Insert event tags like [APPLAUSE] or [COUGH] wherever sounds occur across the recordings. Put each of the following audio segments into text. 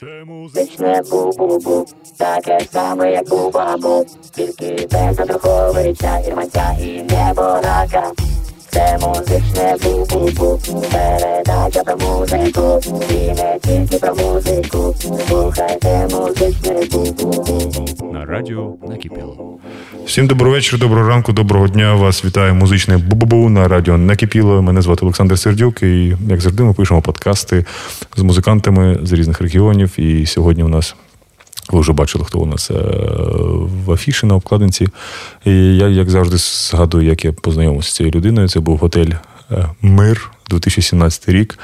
Це музичне бу-бу-бу, таке саме, як у бабу, тільки без Андруховича, Ірманця і неборака. Це музичне бу-бу-бу, передача про музику, і не тільки про музику, слухайте музичне бу-бу-бу. на радіо накипіло. Всім доброго вечора, доброго ранку, доброго дня. Вас вітає музичне бу-бу-бу на радіо Накипіло. Мене звати Олександр Сердюк, і як завжди, ми пишемо подкасти з музикантами з різних регіонів. І сьогодні у нас. Ви вже бачили, хто у нас е, в афіші на обкладинці. І я, як завжди, згадую, як я познайомився з цією людиною. Це був готель е, Мир 2017 рік.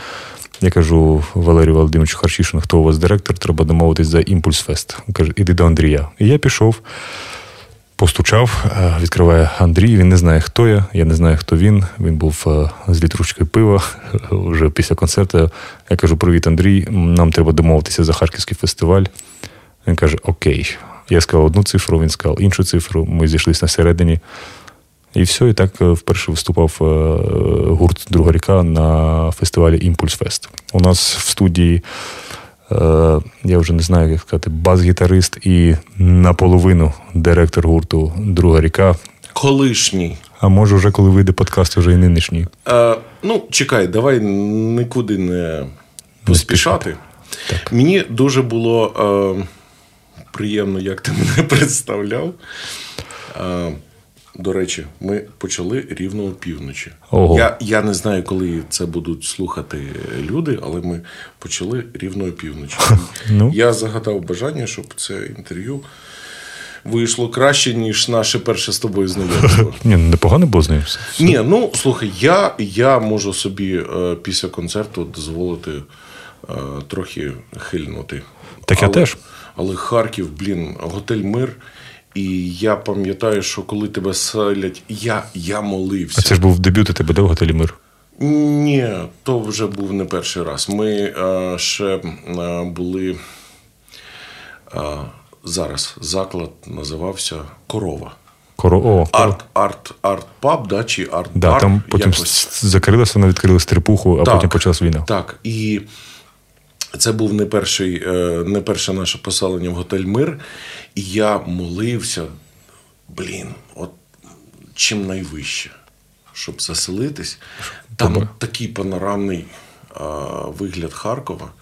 Я кажу Валерію Володимировичу Харчишину, хто у вас директор, треба домовитись за імпульс фест. Він каже, іди до Андрія. І я пішов, постучав, е, відкриває Андрій. Він не знає, хто я, я не знаю, хто він. Він був з літручкою пива [LAUGHS] вже після концерту. Я кажу: Привіт, Андрій. Нам треба домовитися за харківський фестиваль. Він каже: Окей. Я сказав одну цифру, він сказав іншу цифру. Ми зійшлися на середині. І все, і так е, вперше виступав е, гурт Друга ріка на фестивалі Імпульс Фест. У нас в студії, е, я вже не знаю, як сказати, бас-гітарист і наполовину директор гурту Друга ріка. Колишній. А може, вже коли вийде подкаст, вже і нинішній. Е, ну, чекай, давай нікуди не поспішати. Мені дуже було е, приємно, як ти мене [LAUGHS] представляв. Е, до речі, ми почали рівно опівночі. Ого. Я, я не знаю, коли це будуть слухати люди, але ми почали рівно опівночі. [LAUGHS] Ну. Я загадав бажання, щоб це інтерв'ю вийшло краще, ніж наше перше з тобою знайомство. [LAUGHS] Ні, ну, непогано було з ним. все. Ні, ну слухай, я, я можу собі е, після концерту дозволити е, трохи хильнути. Так я але, теж. Але Харків, блін, готель Мир. І я пам'ятаю, що коли тебе селять, я, я молився. А це ж був дебют у тебе, де в готелі Мир? Ні, то вже був не перший раз. Ми е, ще е, були е, зараз заклад називався Корова. Коро... О, коро... Арт, арт, арт паб, да, чи арт Да, там потім якось. закрилося, воно відкрили стрипуху, а Так. потім почалась війна. Так, і це був не перший, е, не перше наше поселення в готель Мир. І я молився, блін, от чим найвище, щоб заселитись. Там Добре. такий панорамний а, вигляд Харкова.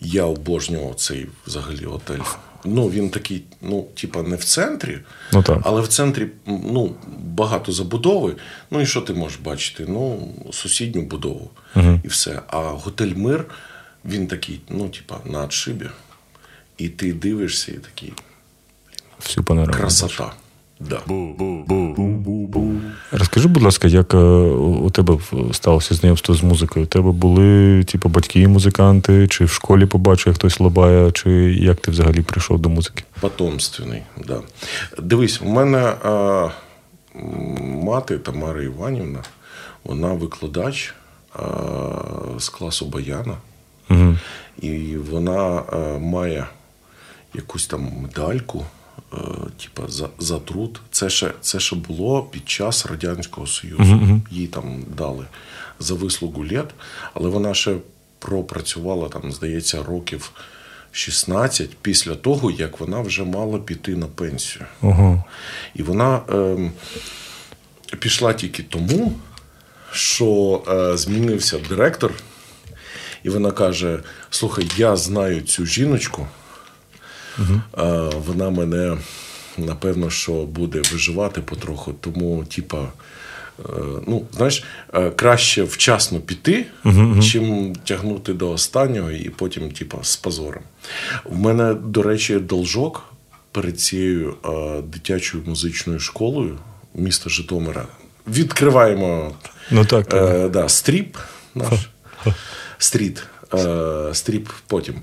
Я обожнював цей взагалі готель. Ну, він такий, ну, типа, не в центрі, Ну, так. але в центрі ну, багато забудови. Ну і що ти можеш бачити? Ну, сусідню будову і все. А готель Мир, він такий, ну, типа, на отшибі. І ти дивишся, і такий Всю панораму. красота. Да. Розкажи, будь ласка, як е, у тебе сталося знайомство з музикою? У тебе були типу, батьки музиканти, чи в школі побачив, як хтось лобає, чи як ти взагалі прийшов до музики? Потомственний, да. Дивись, у мене а, мати Тамара Іванівна, вона викладач а, з класу Баяна. Угу. І вона е, має якусь там медальку, е, типа за, за труд. Це ще, це ще було під час Радянського Союзу. Їй там дали за вислугу літ, але вона ще пропрацювала там, здається, років 16 після того, як вона вже мала піти на пенсію. Ого. І вона ем, пішла тільки тому, що е, змінився директор, і вона каже: Слухай, я знаю цю жіночку, е, вона мене напевно, що буде виживати потроху, тому, типа. е, Ну, знаєш, е, краще вчасно піти, чим тягнути до останнього і потім, типа, з позором. В мене, до речі, должок перед цією е, дитячою музичною школою міста Житомира. Відкриваємо Ну так, так. Е, да, стріп наш. Стріт. Е, стріп потім.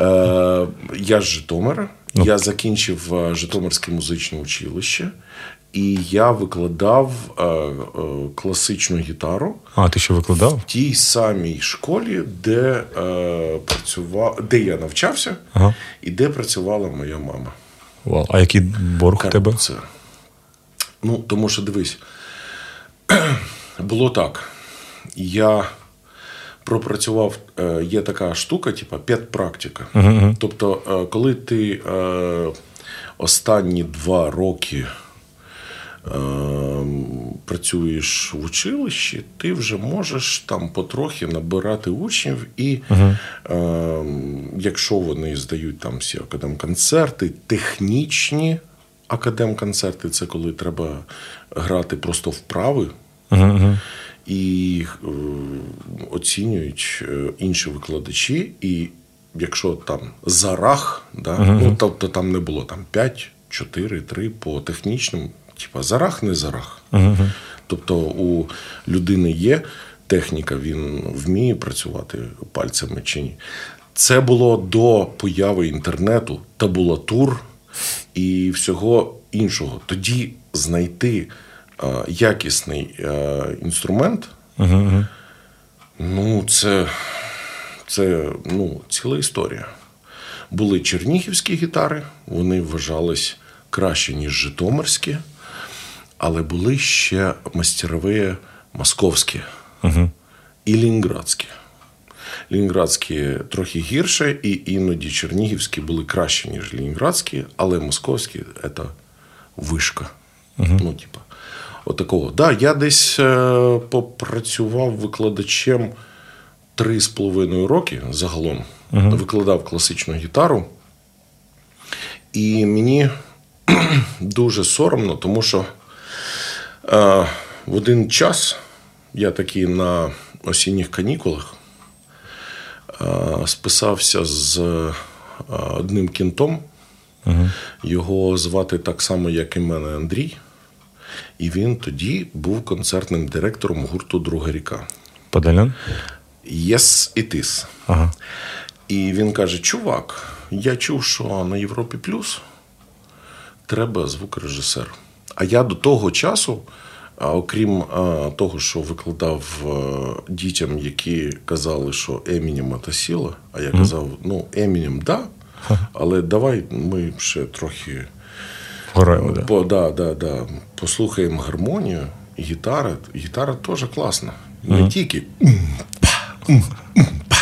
Е, я з Житомира. Ну. Я закінчив е, Житомирське музичне училище, і я викладав класичну гітару А, ти ще викладав? в тій самій школі, де, працював, де я навчався, Ага. і де працювала моя мама. Вау. А який борг у тебе? Це. Ну, тому що дивись, [CLEARS THROAT] було так. Я пропрацював, е, є така штука, типу педпрактика. Тобто, е, коли ти е, останні два роки працюєш в училищі, ти вже можеш там потрохи набирати учнів, і е, якщо вони здають там всі академконцерти, технічні академконцерти, це коли треба грати просто вправи. І е, оцінюють е, інші викладачі, і якщо там зарах, да, ну, тобто там не було там 5, 4, 3 по технічному, типа зарах, не зарах. Тобто у людини є техніка, він вміє працювати пальцями чи ні. Це було до появи інтернету, табулатур і всього іншого. Тоді знайти е, якісний е, інструмент, ну, це, це ну, ціла історія. Були чернігівські гітари, вони вважались краще, ніж житомирські, але були ще мастерові московські і лінградські. Лінградські трохи гірше, і іноді чернігівські були краще, ніж лінградські, але московські це вишка. Ну, типа, отакого. Да, я десь е, попрацював викладачем три з половиною роки загалом. Викладав класичну гітару. І мені [CLEARS THROAT] дуже соромно, тому що е, в один час я такий на осінніх канікулах е, списався з е, одним кінтом. Його звати так само, як і мене Андрій. І він тоді був концертним директором гурту Друга ріка. Подолян? Yes, it is. Ага. І він каже: Чувак, я чув, що на Європі Плюс треба звукорежисер. А я до того часу, окрім того, що викладав дітям, які казали, що Емінем це сила, а я казав, ну, Емінем, да, але давай ми ще трохи Граємо, да. по, да, да, да, послухаємо гармонію, гітара. Гітара теж класна. Не тільки. ум-па, ум-па.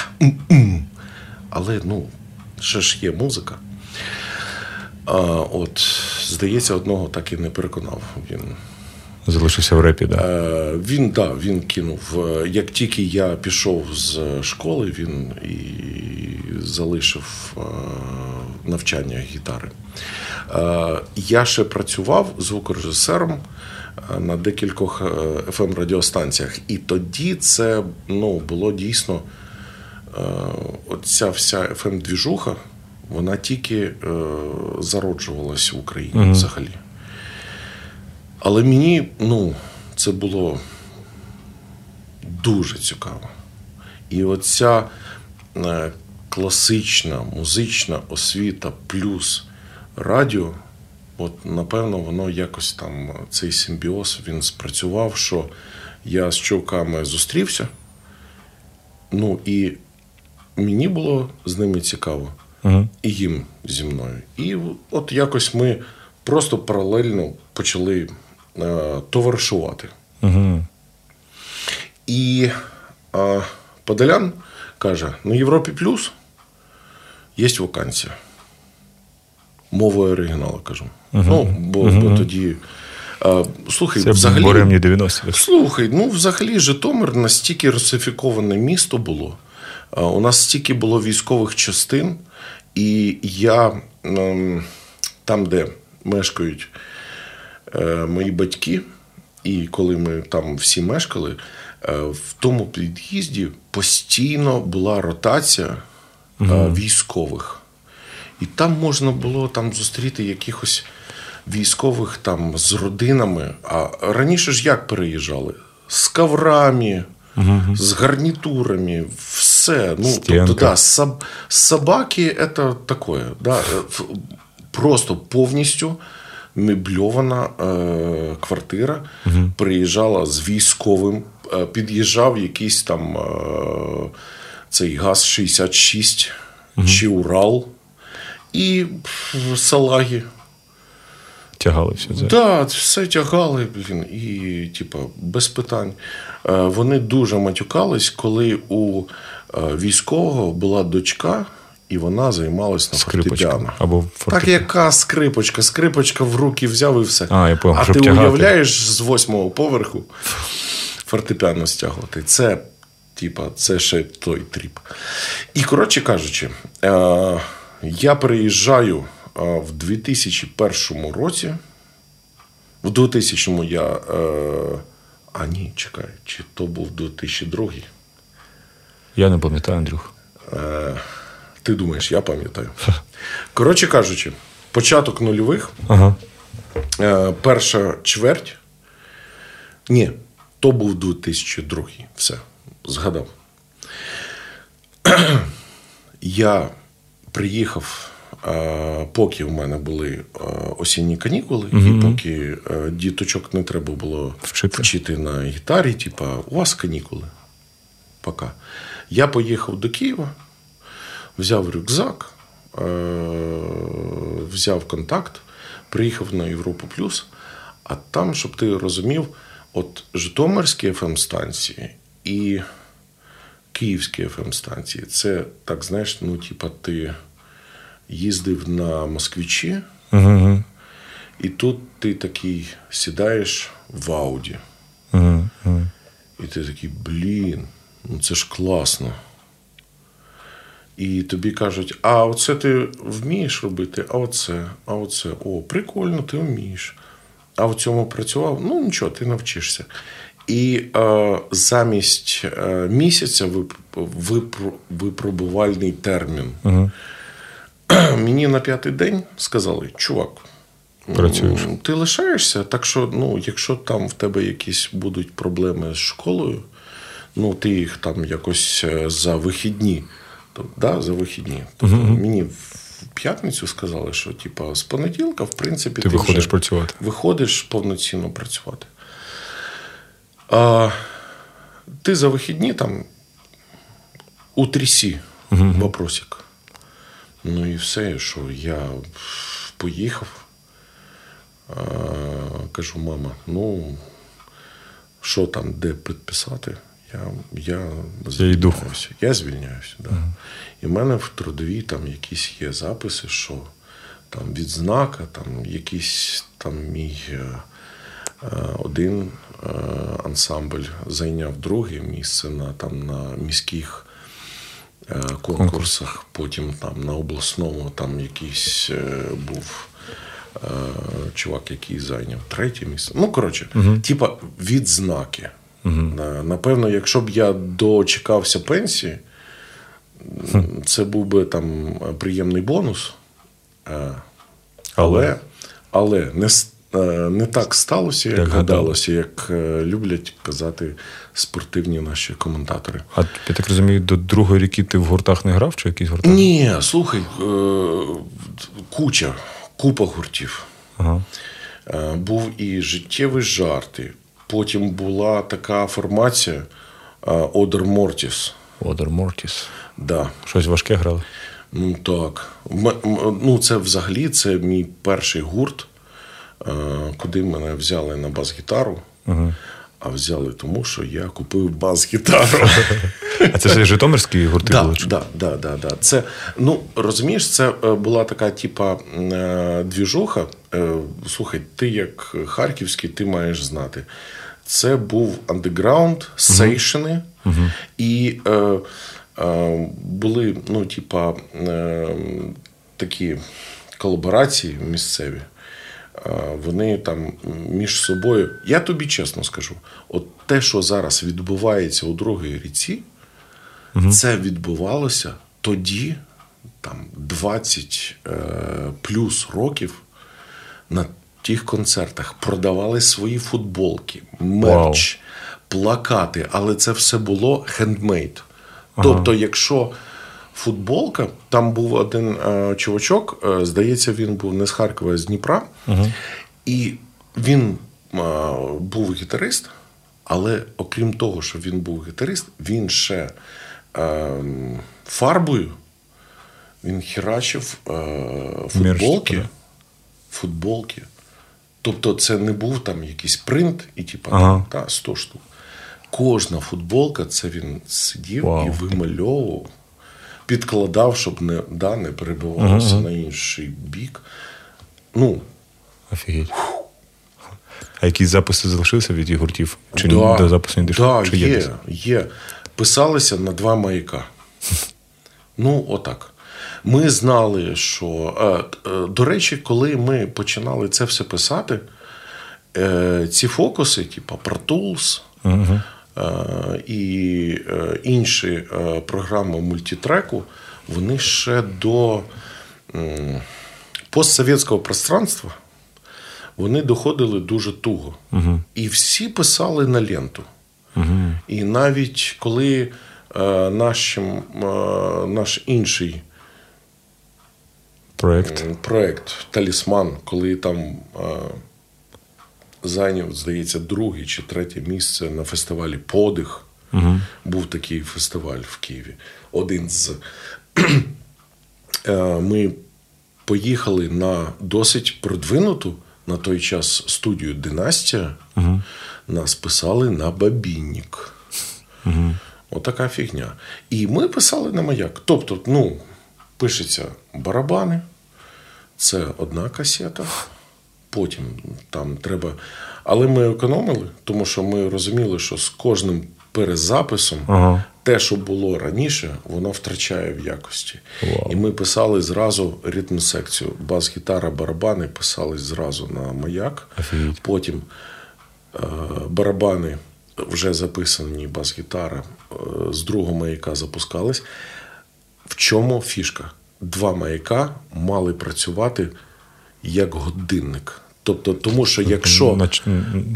Але ну, ще ж є музика. А, от, здається, одного так і не переконав. Він, Залишився в репі, да. е, він, да, він кинув. Е, Як тільки я пішов з школи, він і залишив е, навчання гітари. Е, Я ще працював звукорежисером е, на декількох fm радіостанціях. І тоді це ну, було дійсно е, оця вся fm двіжуха вона тільки е, зароджувалась в Україні взагалі. Але мені, ну, це було дуже цікаво. І оця е, класична музична освіта плюс радіо, от напевно, воно якось там цей симбіоз він спрацював, що я з чуваками зустрівся. Ну і мені було з ними цікаво, і їм зі мною. І от якось ми просто паралельно почали е, товаришувати. І е, Подолян каже: на Європі Плюс є вакансія. Мовою оригіналу кажу. Ну, бо, бо тоді. слухай, Це взагалі. 90-ті. Слухай, ну взагалі Житомир настільки русифіковане місто було. А, У нас стільки було військових частин, і я ем, там, де мешкають е, мої батьки, і коли ми там всі мешкали, е, в тому під'їзді постійно була ротація е, військових. І там можна було там зустріти якихось військових там з родинами. А раніше ж як переїжджали? З коврами, з гарнітурами, все. Ну, тобто, да, соб, собаки це таке. Да, просто повністю мебльована е, квартира. Приїжджала з військовим, е, під'їжджав якийсь там е, цей ГАЗ-66 чи Урал. І салаги. тягали все це. Так, да, все тягали, блін, і, типа, без питань. Е, Вони дуже матюкались, коли у е, військового була дочка, і вона займалась на фортепіано. Або Так яка скрипочка? Скрипочка в руки взяв і все. А, я понял, а ти тягати. уявляєш з восьмого поверху фортепіано стягувати. Це, типа, це ще той тріп. І, коротше кажучи, е, я переїжджаю е, в 2001 році. В 2000-му я. Е, а ні, чекай, чи то був 2002 Я не пам'ятаю, Андрюх. Е, Ти думаєш, я пам'ятаю. Коротше кажучи, початок нульових, Ага. е, перша чверть. Ні, то був 2002. Все, згадав. [CLEARS THROAT] Я приїхав, е, поки в мене були е, осінні канікули, і поки е, діточок не треба було Вчити. вчити на гітарі, типа, у вас канікули. Пока. Я поїхав до Києва, взяв рюкзак, взяв контакт, приїхав на Європу Плюс, а там, щоб ти розумів, от Житомирські FM-станції і Київські FM-станції, це так, знаєш, ну, типа, ти їздив на москвичі, Угу. і тут ти такий сідаєш в Ауді. Угу. І ти такий, блін, ну це ж класно. І тобі кажуть, а оце ти вмієш робити, а оце, а оце. О, прикольно, ти вмієш. А в цьому працював? Ну нічого, ти навчишся. І е, замість е, місяця випробувальний термін. Угу. [CLEARS THROAT] Мені на п'ятий день сказали, чувак, Працюєш. ти лишаєшся, так що, ну, якщо там в тебе якісь будуть проблеми з школою, ну, ти їх там якось е, за вихідні, то, да, за вихідні. Тобто мені в п'ятницю сказали, що типа, з понеділка, в принципі, Ти виходиш вже працювати. виходиш повноцінно працювати. А, ти за вихідні там утрясі вопросик. Ну і все, що я поїхав. А, кажу, мама, ну що там, де підписати? Я, я звільняюся. Я звільняюся. Да. І в мене в трудовій там якісь є записи, що там відзнака, там якийсь там мій е, е, один ансамбль зайняв друге місце на, там, на міських е, конкурсах. Потім там на обласному там якийсь е, був е, чувак, який зайняв третє місце. Ну, коротше, типа відзнаки. На- Напевно, якщо б я дочекався пенсії, це був би там приємний бонус. Е, Але, але не, е, не так сталося, як, Як гадалося, як е, люблять казати спортивні наші коментатори. А я так розумію, до другої ріки ти в гуртах не грав чи якісь гуртах? Ні, слухай, е, куча, купа гуртів. Ага. Е, Був і життєві жарти. Потім була така формація Одер Мортіс. Одер Мортіс. Да. Щось важке грали. Ну так. Ну, це взагалі це мій перший гурт, е, куди мене взяли на бас-гітару. А взяли тому, що я купив бас-гітару. А це ж житомирські гурти були? чи? да, да. Це, ну, розумієш, це е, була така, типа, е, двіжуха. Е, Слухай, ти як харківський, ти маєш знати. Це був андеграунд, сейшини, і е, е, були, ну, типа, е, такі колаборації місцеві. Вони там між собою. Я тобі чесно скажу, от те, що зараз відбувається у другій ріці, це відбувалося тоді, там 20 е, плюс років на тих концертах продавали свої футболки, мерч, плакати, але це все було хендмейд. Тобто, якщо футболка, там був один е, чувачок, е, здається, він був не з Харкова, а з Дніпра, і він е, був гітарист, але окрім того, що він був гітарист, він ще фарбою він херачив е, футболки, да? футболки Тобто, це не був там якийсь принт, і типа Ага. та, 100 штук. Кожна футболка, це він сидів Вау. і вимальовував, підкладав, щоб не, да, не перебивалося на інший бік. Ну, Офігеть. А якісь записи залишилися від їх гуртів? Чи да, до запису не дійшло? Да, Чи є, є, Писалися на два маяка. Ну, отак. Ми знали, що. е, е, До речі, коли ми починали це все писати, е, ці фокуси, типу Pro Tools е, і е, інші е, програми мультитреку, вони ще до постсовєтського пространства вони доходили дуже туго. І всі писали на ленту. І навіть коли е, нашим, е, наш інший Проект. проект Талісман, коли там е, зайняв, здається, друге чи третє місце на фестивалі Подих. Був такий фестиваль в Києві. Один з. Е, Ми поїхали на досить продвинуту на той час студію Династія. Нас писали на бабінник. Отака фігня. І ми писали на маяк. Тобто, ну, пишеться барабани, це одна касета. Потім там треба. Але ми економили, тому що ми розуміли, що з кожним перезаписом Ага. те, що було раніше, воно втрачає в якості. Вау. І ми писали зразу ритм секцію. Бас-гітара, барабани писали зразу на маяк. Офігеть. Потім е, барабани вже записані, бас-гітара е, з другого маяка запускались. В чому фішка? Два маяка мали працювати як годинник. Тобто, тому що якщо.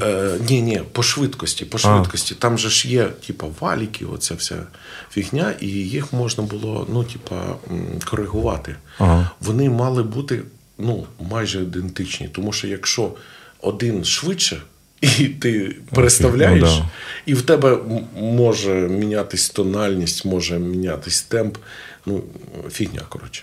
Е, ні, ні, по швидкості, по швидкості. Там же ж є, типа, валіки, оця вся фігня, і їх можна було, ну, типа, коригувати. Ага. Вони мали бути ну, майже ідентичні. Тому що якщо один швидше, і ти переставляєш, ну да. і в тебе може мінятись тональність, може мінятись темп. Ну, фігня, коротше.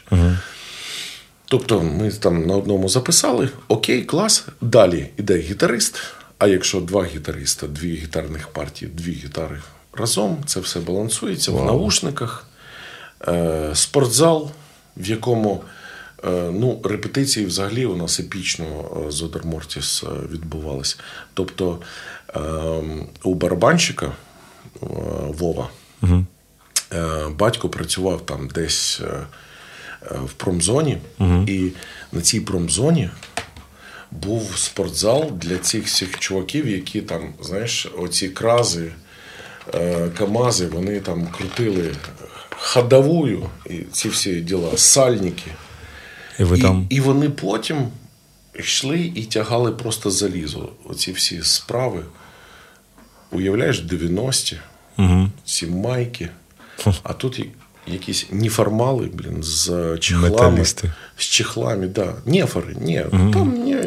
Тобто ми там на одному записали, окей, клас. Далі йде гітарист. А якщо два гітариста, дві гітарних партії, дві гітари разом, це все балансується в наушниках, е, спортзал, в якому е, ну, репетиції взагалі у нас епічно е, з Одер Мортіс е, відбувалися. Тобто е, у барабанщика е, Вова. Е, Батько працював там десь в промзоні, і на цій промзоні був спортзал для цих всіх чуваків, які там, знаєш, оці крази, е, Камази, вони там крутили ходовую і ці всі діла, сальники. І ви і, там. і вони потім йшли і тягали просто залізо. Оці всі справи. Уявляєш, 90-ті, Угу. ці майки, а тут якісь неформали, блін, з чехлами. Металісти. З чехлами, да. Нефори, ні. Там ні,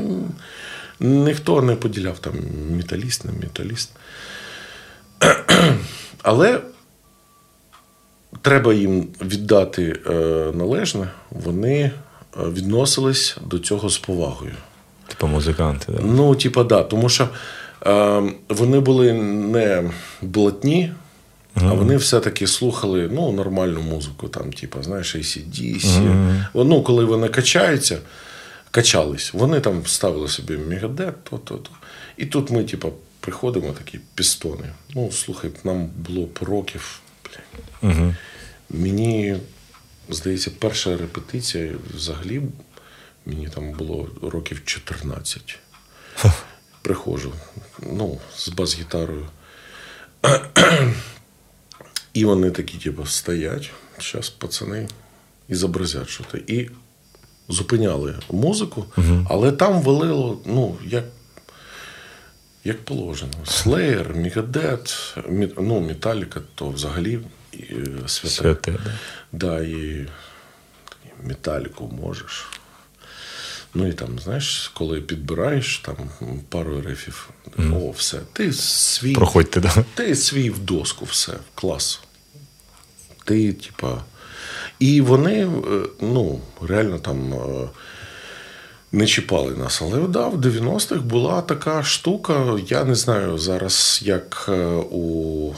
ніхто не поділяв там металіст, не металіст. [CLEARS THROAT] Але треба їм віддати е, належне, вони е, відносились до цього з повагою. Типа музиканти, да? Ну, типа, да, тому що е, вони були не блатні, а вони все-таки слухали ну, нормальну музику, там, типа, знаєш, ACDC. Ну, коли вони качаються, качались, вони там ставили собі мегадет, то, то, то. І тут ми, типа, приходимо такі пістони. Ну, слухай, нам було років. Угу. Мені, здається, перша репетиція взагалі мені там було років 14. Приходжу, ну, з бас-гітарою. І вони такі, типу, стоять, зараз пацани, і зобразять що то. І зупиняли музику, але там валило, ну, як, як положено. Слеєр, Мігадет, Мі- ну, Металіка, то взагалі е, святе. Святе, да. Да, і металіку можеш. Ну і там, знаєш, коли підбираєш там пару рифів, о, все. Ти свій. Проходьте, да. Ти свій в доску, все, клас. Ти, типа. І вони, е, ну, реально там. е, не чіпали нас. Але да, в 90-х була така штука. Я не знаю зараз, як е, у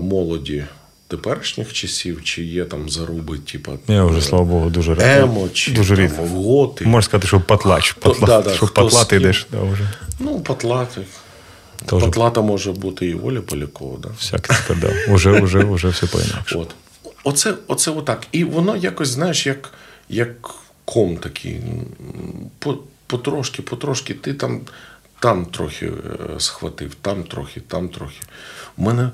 молоді теперішніх часів, чи є там заруби, типа Я вже, слава Богу, дуже рідко. емо, чи дуже там, рідко. готи. Можна сказати, що патлач. Патла, да, да, що хто патла з ти ким. йдеш. Да, вже. Ну, патлати. Тоже. Патлата може бути і Оля Полякова, да? Всяке тепер, да. Уже, уже, уже все по-інакше. От. Оце, оце отак. І воно якось, знаєш, як, як ком такий. По, потрошки, потрошки, ти там, там трохи е, схватив, там трохи, там трохи. У мене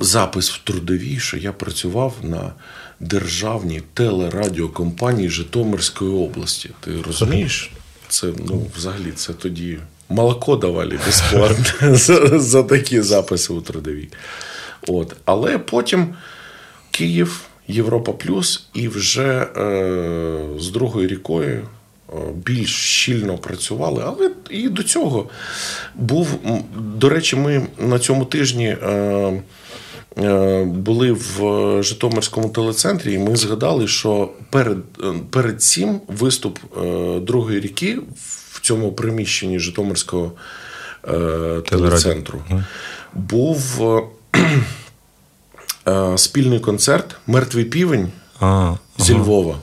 запис в трудовій, що я працював на державній телерадіокомпанії Житомирської області. Ти розумієш? Це ну, взагалі це тоді молоко давали безплатно [LAUGHS] за, такі записи у трудовій. От. Але потім Київ, Європа Плюс, і вже е, з другою рікою е, більш щільно працювали. Але і до цього був. До речі, ми на цьому тижні. Е, е, були в Житомирському телецентрі, і ми згадали, що перед, перед цим виступ другої ріки цьому приміщенні Житомирського е, телецентру був е, е, спільний концерт Мертвий півень А, зі Львова.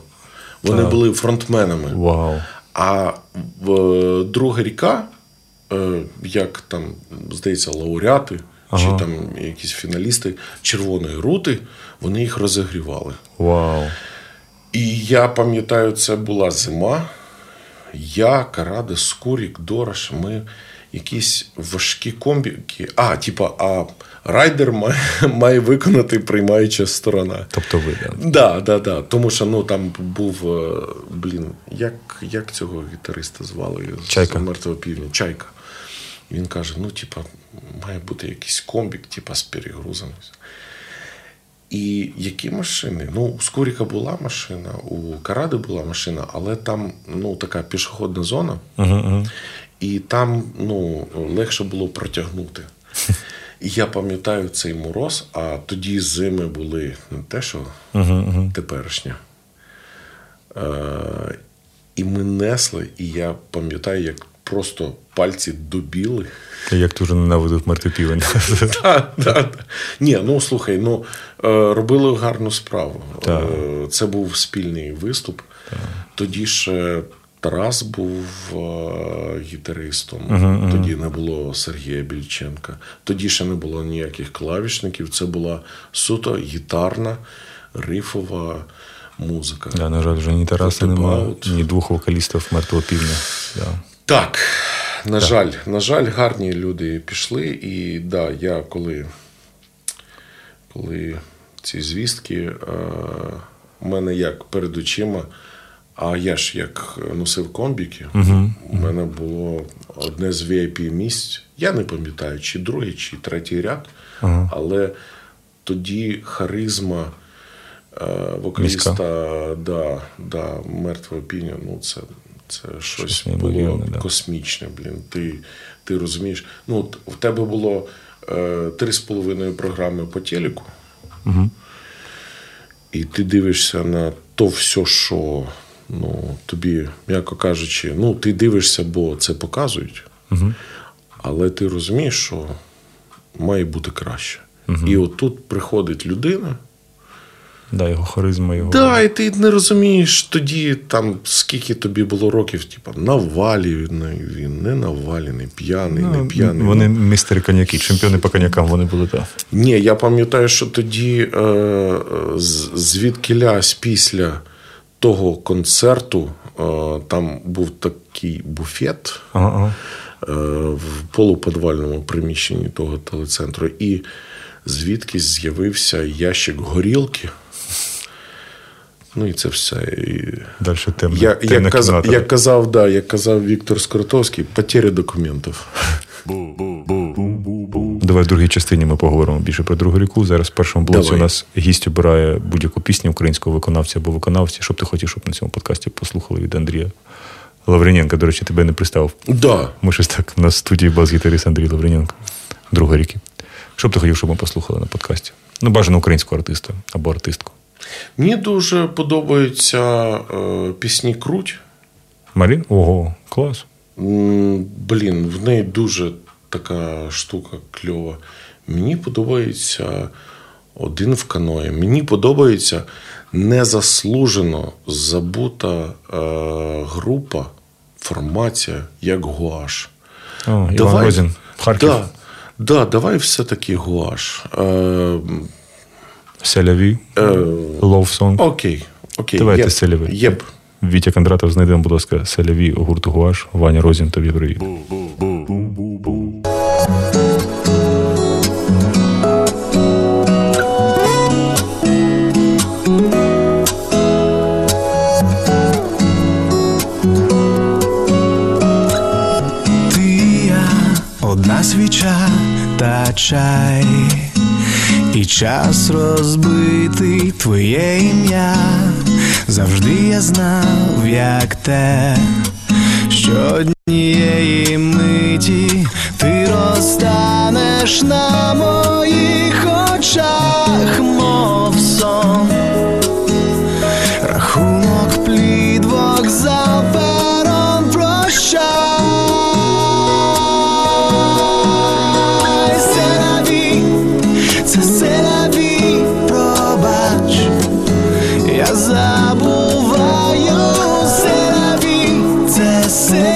Вони були фронтменами. вау. А в е, друга ріка, е, як там, здається, лауреати чи там якісь фіналісти Червоної рути, вони їх розігрівали. Вау. І я пам'ятаю, це була зима. Я, Караде, Скурік, Дорож, ми якісь важкі комбіки. А, типа, а райдер має, [LAUGHS] має виконати приймаюча сторона. Тобто ви, да. Да, да, да. Тому що ну там був е, блін, як, як цього гітариста звали Чайка. з мертвого півня? Чайка. Він каже: ну, типа, має бути якийсь комбік, типа з перегрузом. І які машини? Ну, у Скуріка була машина, у Каради була машина, але там ну, така пішохідна зона, і там ну, легше було протягнути. І я пам'ятаю цей мороз, а тоді зими були не те, що теперішня. Е, і ми несли, і я пам'ятаю, як просто пальці добіли. Як ти вже ненавидив [LAUGHS] так. Ні, ну слухай, ну е, робили гарну справу. Е, Це був спільний виступ. Тоді ще Тарас був е, гітаристом. Тоді не було Сергія Більченка. Тоді ще не було ніяких клавішників. Це була суто гітарна, рифова музика. Да, на жаль, вже ні Тараса немає, ні двох вокалістів мертвого півня. Да. Так, на жаль, на жаль, гарні люди пішли. І да, я коли, коли ці звістки, е, у мене як перед очима, а я ж як носив комбіки, у мене було одне з VIP місць. Я не пам'ятаю, чи другий, чи третій ряд, але тоді харизма. е, Вокаліста да, да, мертвого піня, ну це, це щось Щось було да. космічне, блін. Ти, ти розумієш? Ну, от в тебе було е, три з половиною програми по телеку, Угу. і ти дивишся на то все, що ну, тобі, м'яко кажучи, ну, ти дивишся, бо це показують. Угу. Але ти розумієш, що має бути краще. І от тут приходить людина. Да, його харизма, його. Да, і ти не розумієш тоді, там, скільки тобі було років, типа, навалюваний він, не навалений, п'яний, не п'яний. Вони Ну, містери коньяки, чемпіони по коньякам вони були так. Ні, я пам'ятаю, що тоді е, е, з- після того концерту, е, там був такий буфет ага. е, в полуподвальному приміщенні того телецентру, і звідки з'явився ящик горілки. Ну і це все. І... Далі темна, Я, темна як, казав, кімната. як казав, да, як казав Віктор Скоротовський, потеря документів. Давай в другій частині ми поговоримо більше про другу ріку. Зараз в першому блоці Давай. у нас гість обирає будь-яку пісню українського виконавця або виконавці. Що б ти хотів, щоб на цьому подкасті послухали від Андрія Лаврененка. До речі, тебе не представив. Да. Ми щось так у нас в студії бас-гітарист Андрій Лаврененко. Друга ріки. Що б ти хотів, щоб ми послухали на подкасті? Ну, бажано українського артиста або артистку. Мені дуже подобаються е, пісні Круть. Марін? Ого, клас. Блін, в неї дуже така штука кльова. Мені подобається один в каної. Мені подобається незаслужено забута е, група, формація, як Гуаш. О, Іван Розін, Харків. Да, да, давай все-таки Гуаш. Е, Селяві, е, Love Song. okay, okay. Давайте селяві. Yep. Вітя Кондратов, знайдемо, будь ласка, Селяві гурту Гуаш. Ваня Розін, тобі привіт. Ти я, одна свіча та чай, і час розбитий твоє ім'я. Завжди я знав, як те, що однієї миті ти розтанеш на моїх це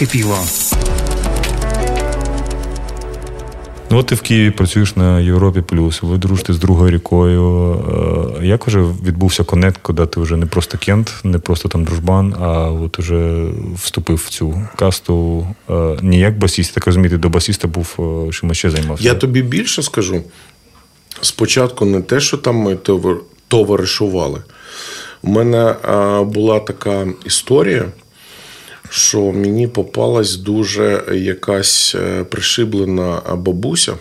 Накипіло. Ну, от ти в Києві працюєш на Європі Плюс, ви дружите з другою рікою. Е, Як вже відбувся конект, коли ти вже не просто кент, не просто там дружбан, а от уже вступив в цю касту е, не як басіст, так розумієте, до басіста був е, чимось ще займався. Я тобі більше скажу. Спочатку не те, що там ми товаришували. У мене була така історія, що мені попалась дуже якась е, пришиблена бабуся.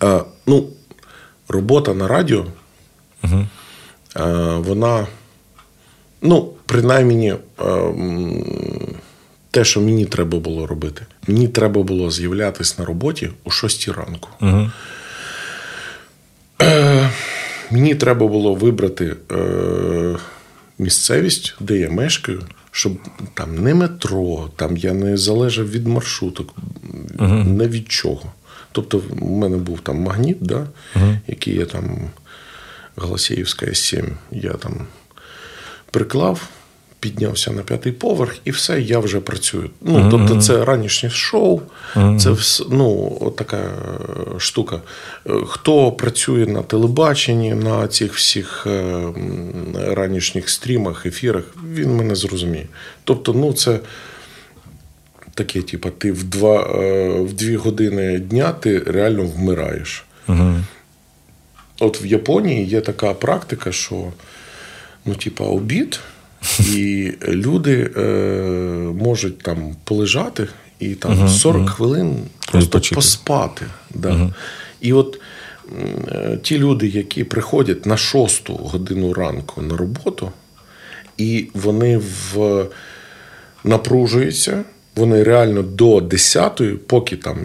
А, ну, робота на радіо, а, вона, ну, принаймні, а, те, що мені треба було робити. Мені треба було з'являтися на роботі о 6 ранку. мені треба було вибрати е, місцевість, де я мешкаю, щоб там не метро, там я не залежав від маршруток, не від чого. Тобто, в мене був там магніт, да, який я там Голосіївська 7, я там приклав, піднявся на п'ятий поверх, і все, я вже працюю. Ну, тобто, це ранішнє шоу, це вс- ну, от така е, штука. Е, Хто працює на телебаченні, на цих всіх е, ранішніх стрімах, ефірах, він мене зрозуміє. Тобто, ну, це. Таке, типу, ти в, два, в дві години дня ти реально вмираєш. От в Японії є така практика, що ну, типа, обід, і люди е, можуть там полежати і там 40 хвилин просто Відпочити. поспати. Да. І от е, ті люди, які приходять на 6 годину ранку на роботу, і вони в напружуються, вони реально до 10-ї, поки там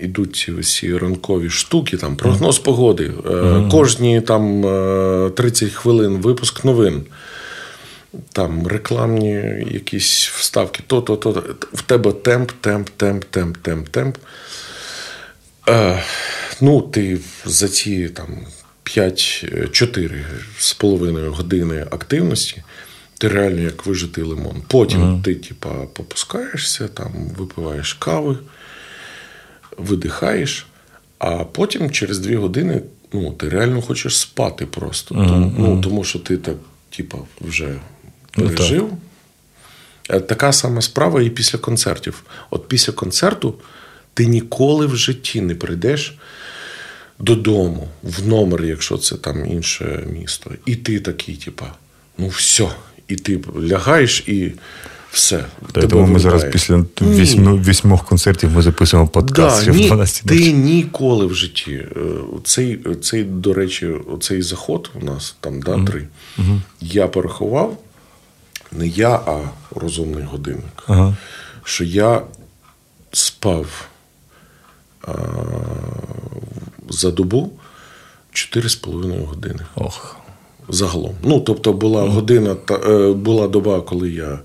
ідуть ці всі ранкові штуки, там прогноз погоди, е, кожні там е, 30 хвилин випуск новин. Там рекламні якісь вставки, то, то, то. В тебе темп, темп, темп, темп, темп, темп. Е, ну, ти за ці там 5-4 з половиною години активності, ти реально як вижитий лимон. Потім ти, типа, попускаєшся, там, випиваєш кави, видихаєш, а потім через 2 години ну, ти реально хочеш спати просто. Тому, ну, тому що ти так, типа, вже. Пережив. Е, Така сама справа і після концертів. От після концерту ти ніколи в житті не прийдеш додому, в номер, якщо це там інше місто. І ти такий, типа, ну все. І ти лягаєш і все. Та, тому ми зараз після Ні. вісьмох концертів ми записуємо подкаст Да, ще ні, 12 ти ночі. ніколи в житті. е, Цей, цей, до речі, цей заход у нас там да, три. Я порахував, не я, а розумний годинник. Ага. Що я спав а, за добу 4,5 години. Ох. Загалом. Ну, тобто була година, та, е, була доба, коли я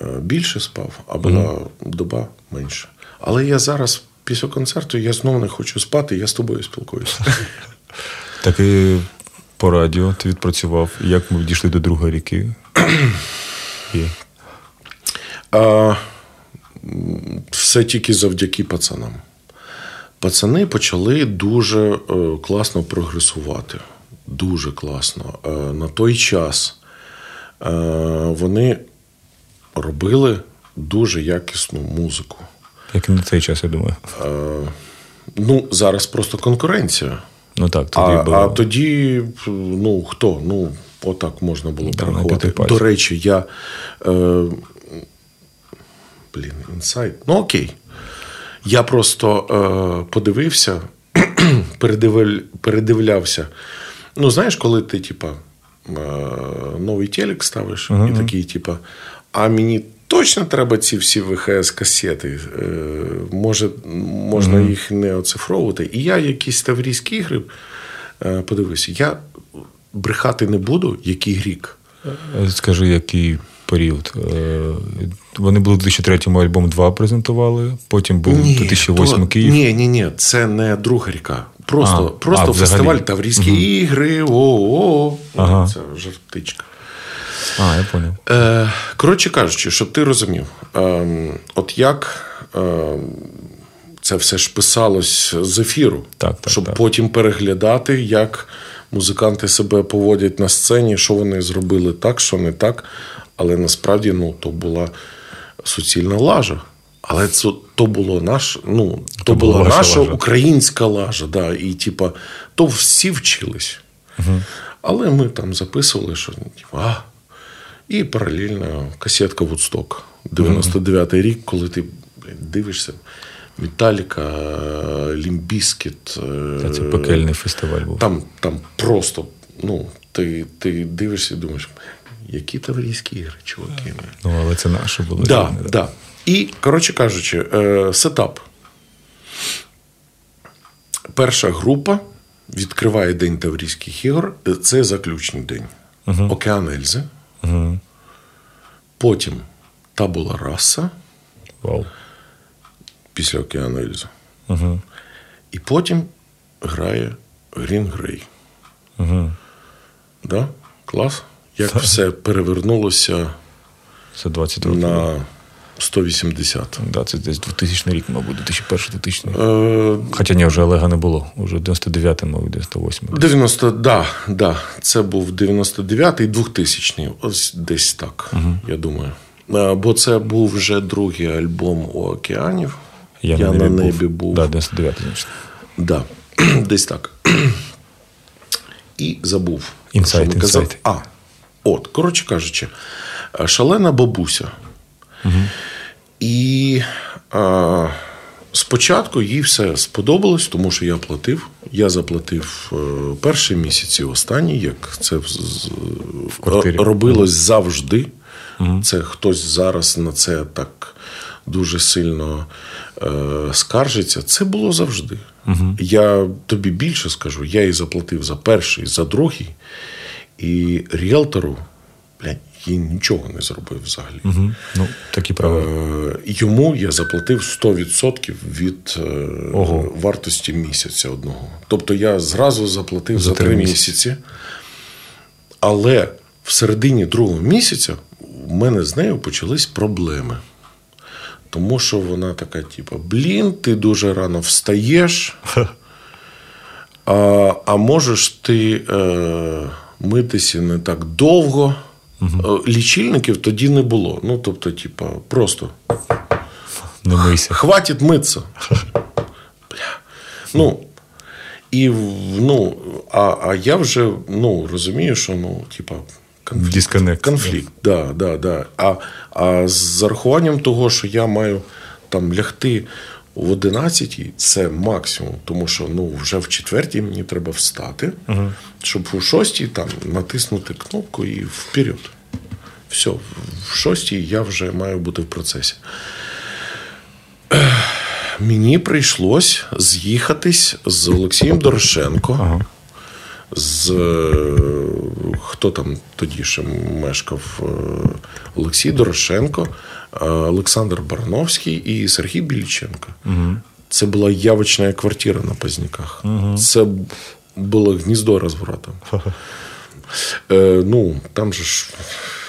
е, більше спав, а була доба менше. Але я зараз, після концерту, я знову не хочу спати, я з тобою спілкуюся. Так і по радіо ти відпрацював. Як ми дійшли до другої ріки? [CLEARS THROAT] І... А, все тільки завдяки пацанам. Пацани почали дуже е, класно прогресувати. Дуже класно. Е, на той час е, вони робили дуже якісну музику. Як і на цей час, я думаю. Ну, зараз просто конкуренція. Ну так, тоді А, було. а тоді, ну хто? Ну, отак можна було Да, порахувати. До речі, я. Е, блін, інсайт. Ну окей. Я просто е, подивився, [CLEARS THROAT] передивель, передивлявся. Ну, знаєш, коли ти, типа, е, новий телек ставиш, і такий, типа, а мені точно треба ці всі ВХС-касети. Е, може, можна їх не оцифровувати. І я якісь таврійські ігри е, подивився. Я брехати не буду, який рік. Е, Скажи, який період? Е, Вони були в 2003-му альбом 2 презентували, потім був 2008 то- Київ. Ні, ні, ні, це не друга ріка. Просто, А, просто а, фестиваль Таврійські ігри. О-о-о. Ага. Це жартичка. А, я поняв. Е, коротше кажучи, щоб ти розумів, ем, от як ем, це все ж писалось з ефіру, Так, так, щоб так. потім переглядати, як музиканти себе поводять на сцені, що вони зробили так, що не так. Але насправді ну, то була суцільна лажа. Але це то було наш, ну, то, То була була наша лажа. українська лажа. Да, і типа, то всі вчились. Але ми там записували, що а. І паралельно касетка Woodstock. 99-й рік, коли ти блін, дивишся. Металіка, Лімбіскіт. Це пекельний фестиваль був. Там, там просто, ну, ти, ти дивишся і думаєш, які таврійські ігри, чуваки. Ну, але це наше було. Да, рідне, да. І, коротше кажучи, е, сетап. Перша група відкриває День Таврійських ігор. Це заключний день. Океан Ельзи. Потім Табула Раса Вау. Після Океану Ельзи. І потім грає Грін Грей. Да? Клас. Як все перевернулося Це 20 років. на 180. Да, це десь 2000 рік, мабуть, 2001-2000. Е, Хоча ні, вже Олега не було. Уже 99-й, мабуть, 98 90, да, да, це був 99-й, 2000-й, ось десь так, я думаю. Е, Бо це був вже другий альбом у океанів. Я, на небі був. Да, 99-й, значить. Да, [CLEARS THROAT] десь так. І забув. Інсайт, інсайт. А, от, коротше кажучи, е, шалена бабуся. І а, спочатку їй все сподобалось, тому що я платив. Я заплатив е, перший місяць і останній, як це в- квартирі. робилось завжди. Це хтось зараз на це так дуже сильно е, скаржиться. Це було завжди. Я тобі більше скажу, я і заплатив за перший, за другий, і ріелтору, блядь, їй нічого не зробив взагалі. Мгм. Ну, такі правила. Е, Йому я заплатив 100% від е, Ого. вартості місяця одного. Тобто я зразу заплатив За за, три три місяці. місяці. Але в середині другого місяця в мене з нею почались проблеми. Тому що вона така, типу, блін, ти дуже рано встаєш. А, а можеш ти е, митися не так довго. Е, Лічильників тоді не було. Ну, тобто, типу, просто Не мийся. хватить митися. Бля. Ну, і ну, а, а я вже ну, розумію, що ну, типа, конфлікт. Дисконект. Конфлікт, да, да, да. А, а з зарахуванням того, що я маю там лягти в 11 це максимум, тому що ну, вже в четвертій мені треба встати, щоб у шостій там натиснути кнопку і вперед. Все, в шостій я вже маю бути в процесі. Мені прийшлось з'їхатись з Олексієм Дорошенко З е, хто там тоді ще мешкав? Е, Олексій Дорошенко, е, Олександр Барановський і Сергій Біліченко. Це була явочна квартира на Позняках. Це було гніздо розвратом. [LAUGHS] Е, ну, там же ж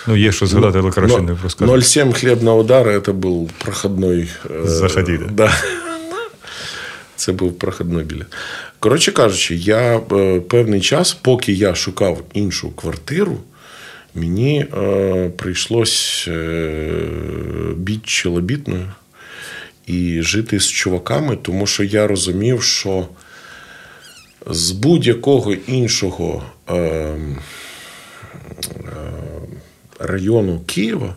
Ну, є що згадати, але краще не Но- розказувати. 0,7 хлебного удара это был проходной. э, Заходи, да? Це був проходний білет. Коротше кажучи, я е, певний час, поки я шукав іншу квартиру, мені е, прийшлось е, біть чолобітною і жити з чуваками, тому що я розумів, що з будь-якого іншого е, е, району Києва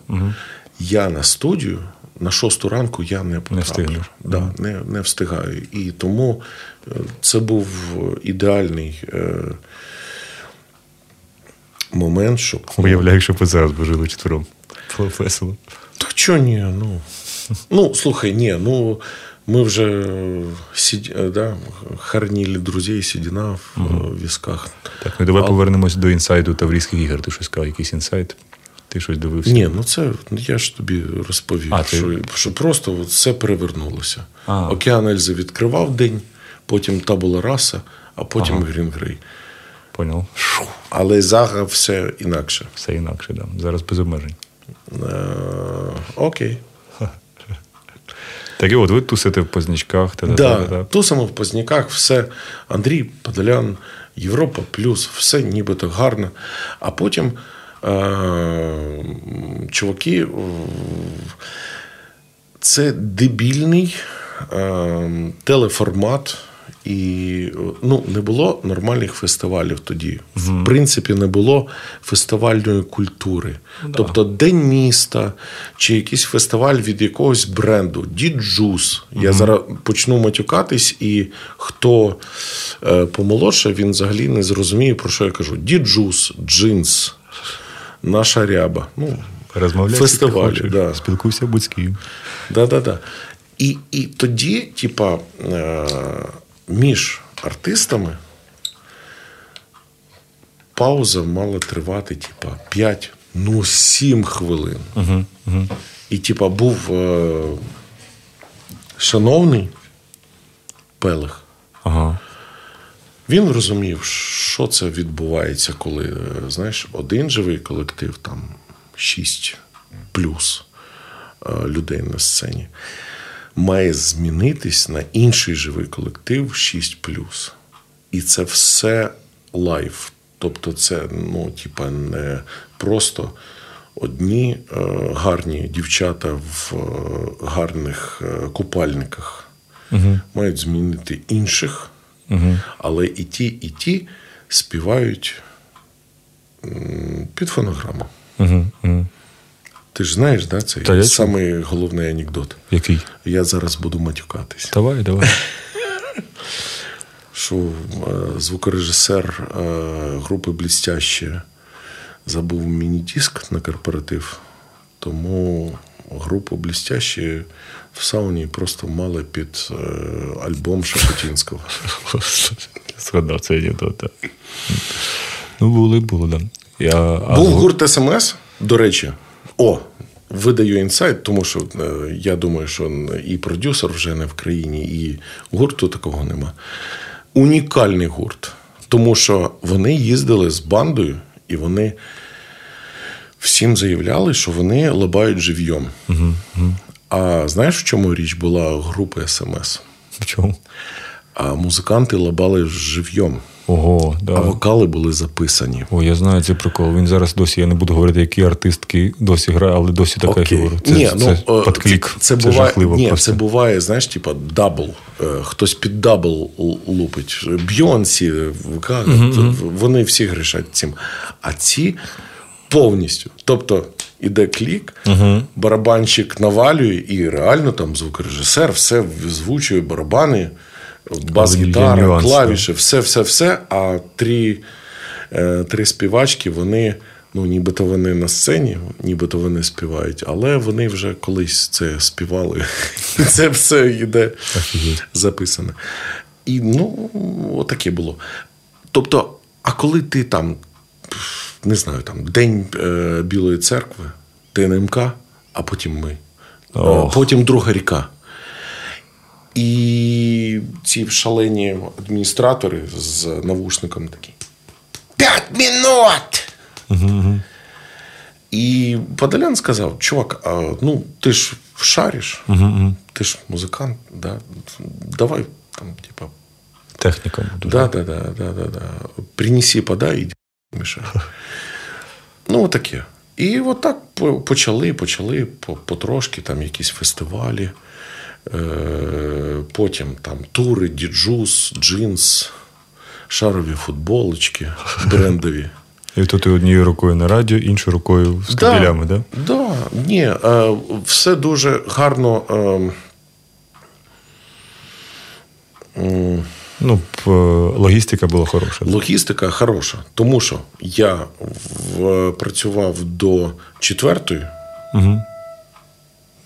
я на студію на шосту ранку я не потраплю. встигнеш. Да, не, не встигаю. І тому е, це був ідеальний е, момент, щоб. Уявляю, що ви зараз би жили четвером. Було весело. Та чого ні? Ну, ну слухай, ні, ну ми вже е, сід, е, да, харніли друзей, сідіна в е, візках. Так, ну давай А- повернемось до інсайду Таврійських ігор. Ти щось сказав, якийсь інсайт? Ти щось дивився? Ні, ну це я ж тобі розповів, А, ти- що, що просто все перевернулося. А. Океан Ельзи відкривав день, потім табула раса, а потім Грін Грей. Поняв. Шу. Але зараз все інакше. Все інакше, да. Зараз без обмежень. Е, окей. Так і от ви тусите в Познячках. та Да, тусимо в Позняках, все. Андрій Подолян, Європа плюс, все нібито гарно. А потім чуваки, е, це дебільний е- телеформат. І ну, не було нормальних фестивалів тоді. В принципі, не було фестивальної культури. Тобто День міста чи якийсь фестиваль від якогось бренду, Діджус. Я зараз почну матюкатись, і хто е, помолодше, він взагалі не зрозуміє, про що я кажу. Діджус, джинс, наша ряба. Ну, Розмовляй, фестивалі, да. Спілкуйся будь-ким. Да, да, да. І, і тоді, типа, е, між артистами пауза мала тривати, типа, 5, ну 7 хвилин. Угу, угу. І, типа, був е, шановний Пелех. Ага. Він розумів, що це відбувається, коли е, знаєш, один живий колектив, там 6 плюс е, людей на сцені, має змінитись на інший живий колектив 6 плюс. І це все лайв. Тобто, це ну, типа, не просто одні е, гарні дівчата в гарних купальниках Угу. мають змінити інших, Угу. але і ті, і ті співають під фонограму. Угу. Угу. Ти ж знаєш, да, цей Та самий головний анекдот. Який? Я зараз буду матюкатись. Давай, давай. [LAUGHS] Що е, звукорежисер е, групи Блістяще забув міні-диск на корпоратив, тому групу Блістяще в сауні просто мали під е, альбом Шапотінського. Згадав цей анекдот. Ну, були, були, да. Я, Був гурт СМС, до речі. О, видаю інсайт, тому що е, я думаю, що і продюсер вже не в країні, і гурту такого нема. Унікальний гурт. Тому що вони їздили з бандою, і вони всім заявляли, що вони лабають живьом. А знаєш, в чому річ була групи СМС? В чому? А музиканти лабали живьом, Ого, а вокали були записані. О, я знаю цей прикол. Він зараз досі, я не буду говорити, які артистки досі грає, але досі така Окей. фігура. Це, ні, це, ну, це е, підклік. Це, Це, буває, жахливо ні, просто. це буває, знаєш, типа double. Е, Хтось під double лупить. Бейонсе, ВК, вони всі грішать цим. А ці повністю. Тобто іде клік, барабанщик навалює, і реально там звукорежисер все звучує барабани, бас-гітара, клавіші, все, все, все. А три, е, три співачки, вони. Ну, нібито вони на сцені, нібито вони співають, але вони вже колись це співали. [LAUGHS] І це все йде записане. І ну, отаке було. Тобто, а коли ти там, не знаю, там День е, Білої церкви, ТНМК, а потім ми, Ох. потім друга ріка. І ці шалені адміністратори з навушником такі. Пять минут! І Подолян сказав: чувак, а, ну ти ж шариш, ти ж музикант, да? давай там, типа, Техніка. да, да, да, да, да, да. принеси, подай, іди. Ну, отаке. І отак по- почали, почали потрошки там якісь фестивалі, е, потім там тури, діджус, джинс, шарові футболочки [LAUGHS] брендові. І тут ти однією рукою на радіо, іншою рукою з кабелями, так? Да? Да, ні, е, все дуже гарно. Е, Ну, логістика була хороша. Логістика хороша, тому що я в, працював до четвертої. Угу.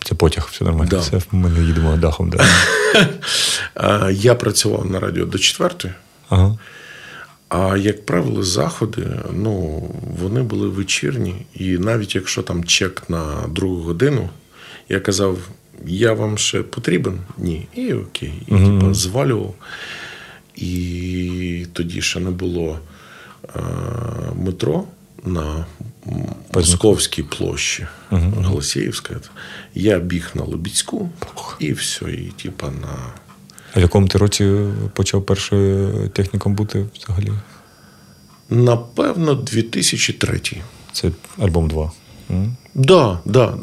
Це потяг, все нормально. Да. Все, ми не їдемо дахом. Да. [LAUGHS] Я працював на радіо до четвертої. Ага. А як правило, заходи, ну, вони були вечірні. І навіть якщо там чек на другу годину, я казав, я вам ще потрібен? Ні. І окей. І типу, звалював. І тоді ще не було е, метро на Московській площі Голосіївська. Я біг на Лобідську, і все, і типа на. А в якому ти році почав першою техніком бути взагалі? Напевно, 2003. Це альбом 2. Да, да,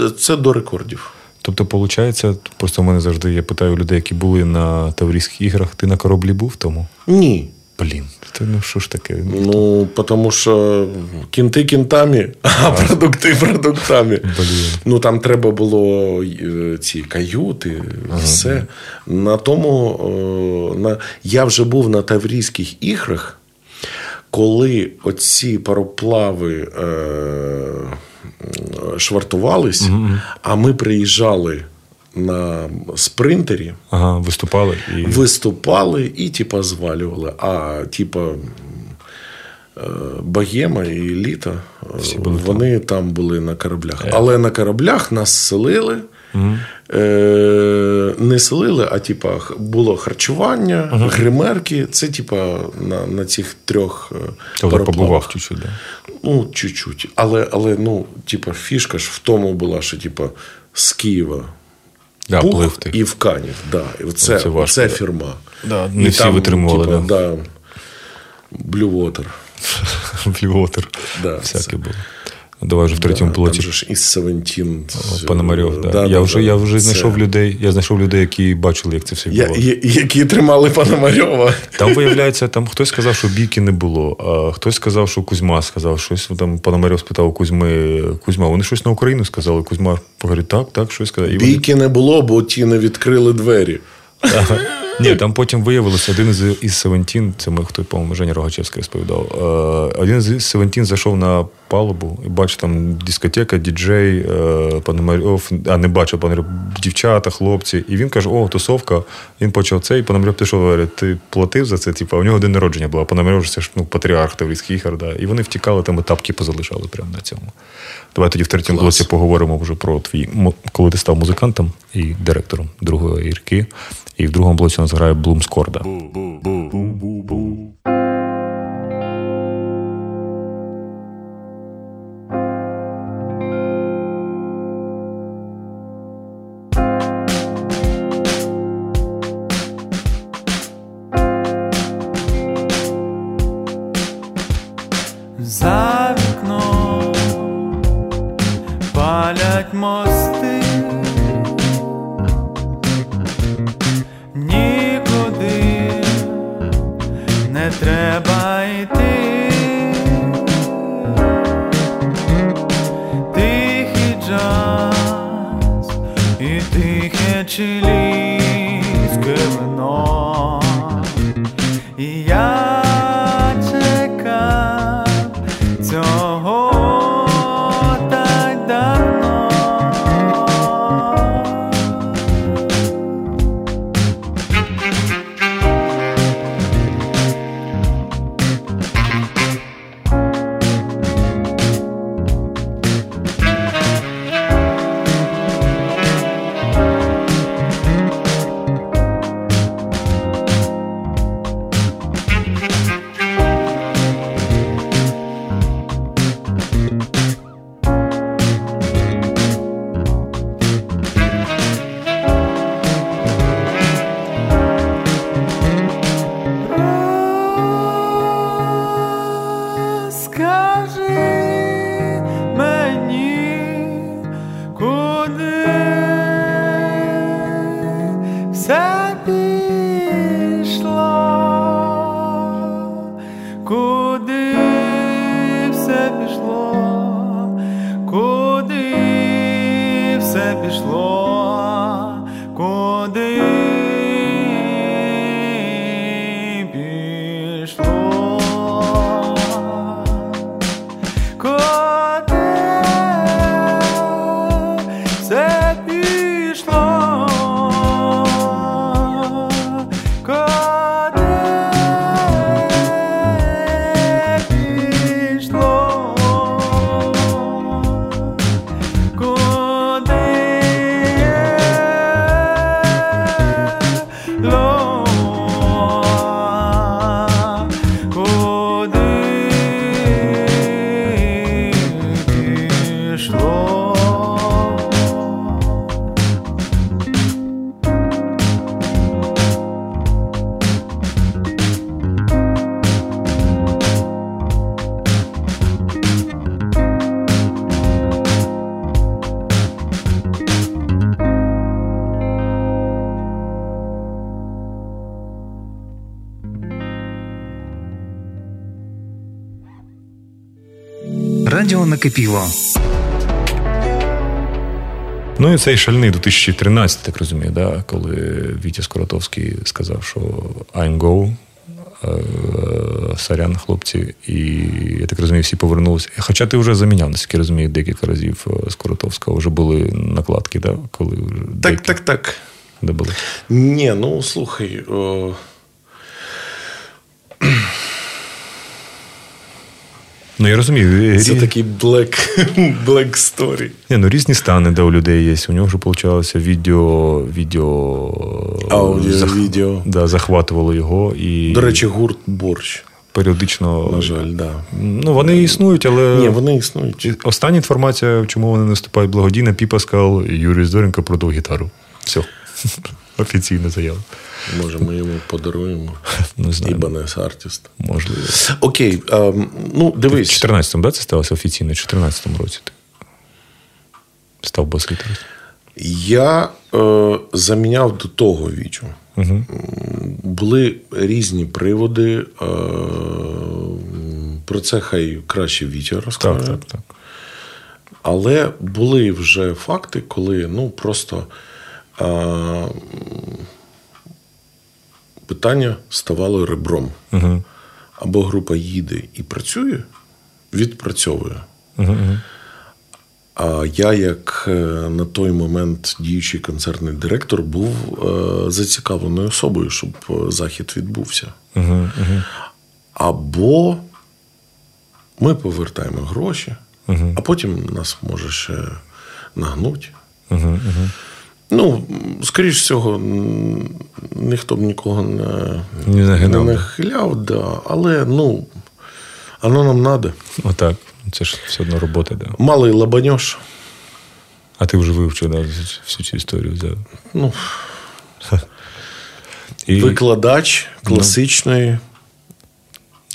е, це до рекордів. Тобто, виходить, просто в мене завжди я питаю людей, які були на Таврійських іграх, ти на кораблі був тому? Ні. Блін, це ну що ж таке? Ну, тому що кінти кінтами, а продукти продуктами. Блін. Ну там треба було е, ці каюти, все. На тому е, на, я вже був на Таврійських іграх, коли оці пароплави е, швартувались, а ми приїжджали на спринтері. Ага, виступали і. виступали і типа звалювали. А типа е, Богема і е, Всі вони там. були на кораблях. Але на кораблях нас селили. Е, не селили, а типа було харчування, гримерки. Це типа на, на цих трьох пароплавах. побував чуть-чуть, да. Ну, чуть-чуть. Але, але ну, типа, фішка ж в тому була, що типа з Києва Да, пух плив і в Канів. Да. І це, Це це, важко, да. фірма. Да, не всі витримували, Типа, да. да. Blue [LAUGHS] Water. Блювотер. Да, Всяке це- було. Давай вже в третьому Да, пілоті. Там же із 17. Пономарьов, да. Да, я, да, вже, да. я вже Це- знайшов людей, я знайшов людей, які бачили, як це все Я, було. я- які тримали Пономарьова. Там виявляється, там хтось сказав, що бійки не було, а хтось сказав, що Кузьма сказав щось. Там Пономарьов спитав у Кузьми, Кузьма, вони щось на Україну сказали. Кузьма говорить, так, так, щось сказав. І вони- Бійки не було, бо ті не відкрили двері. Ага. Ні, там потім виявилося, один із, із Севентін, це ми хто, по-моєму, Женя Рогачевський розповідав. Е, один з Севентін зайшов на палубу і бачив там дискотека, діджей, е, Пономарьов, а не бачив Пономарьов, дівчата, хлопці. І він каже: о, тусовка. Він почав це, і Пономарьов пішов, говорить, ти платив за це? Типу, а у нього день народження було. а Пономарьов ж це ж ну, патріарх Таврійський хіхар, да. І вони втікали, там етапки позалишали прямо на цьому. Давай тоді в третьому блоці поговоримо вже про твій, коли ти став музикантом і директором другої ірки. І в другому блоці нас грає Блум і тихе чилійське вино. І я накипіло. Ну і цей шальний 2013, так розумію, да, коли Вітя Скоротовський сказав, що I'm go, е, сорян, хлопці, і я так розумію, всі повернулися. Хоча ти вже заміняв, наскільки розумію, декілька разів е, Скоротовського вже були накладки, да, коли вже Так, деякі- так, так. де були. Ні, ну слухай. О... Ну я розумію. Це рі- такий black, [LAUGHS] black story. Ні, ну різні стани, де у людей є. У нього вже получалося відео, відео Аудіо, відео. Да, захватувало його і До речі, гурт борщ. періодично. На жаль, да. Ну, вони існують, але Ні, вони існують. Остання інформація, чому вони наступають благодійно, Піпа сказав, Юрій Зоренко продав гітару. Все. Офіційна заява. Може, ми йому подаруємо. [LAUGHS] Знаю. Ібанес артист. Можливо. Окей, ем, ну В дивись. 14-му, да, це сталося офіційно? В 14-му році ти став бас-гітаристом. Я е, заміняв до того вічу. Угу. Були різні приводи. Е, про це хай краще Вітя розкаже. Так, так, так. Але були вже факти, коли ну просто питання ставало ребром. Угу. Або група їде і працює, відпрацьовує. Угу, угу. А я, як е, на той момент діючий концертний директор, був е, зацікавленою особою, щоб е, захід відбувся. Угу, угу. Або ми повертаємо гроші, Угу. а потім нас може ще нагнуть. Угу, угу. Ну, скоріш всього, ніхто б нікого не, Не не нахиляв, да. але ну, воно нам треба. Отак. Це ж все одно робота, да. Малий лабаньош. А ти вже вивчив да, всю цю історію. Да. Ну, І, викладач класичної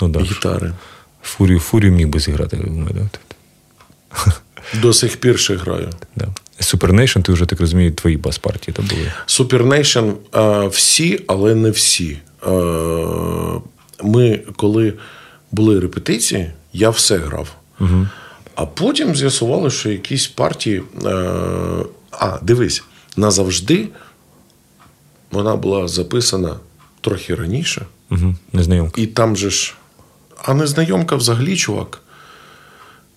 ну, да. гітари. Фурію, фурію міг би зіграти, я думаю, да. До сих пір ще граю. Да. Nation, ти вже так розумію, твої бас-партії там були. Е, всі, але не всі. Е, Ми, коли були репетиції, я все грав. Угу. А потім з'ясували, що якісь партії. Е, а, дивись, назавжди вона була записана трохи раніше. Угу. Незнайомка. І там же ж. А незнайомка взагалі, чувак.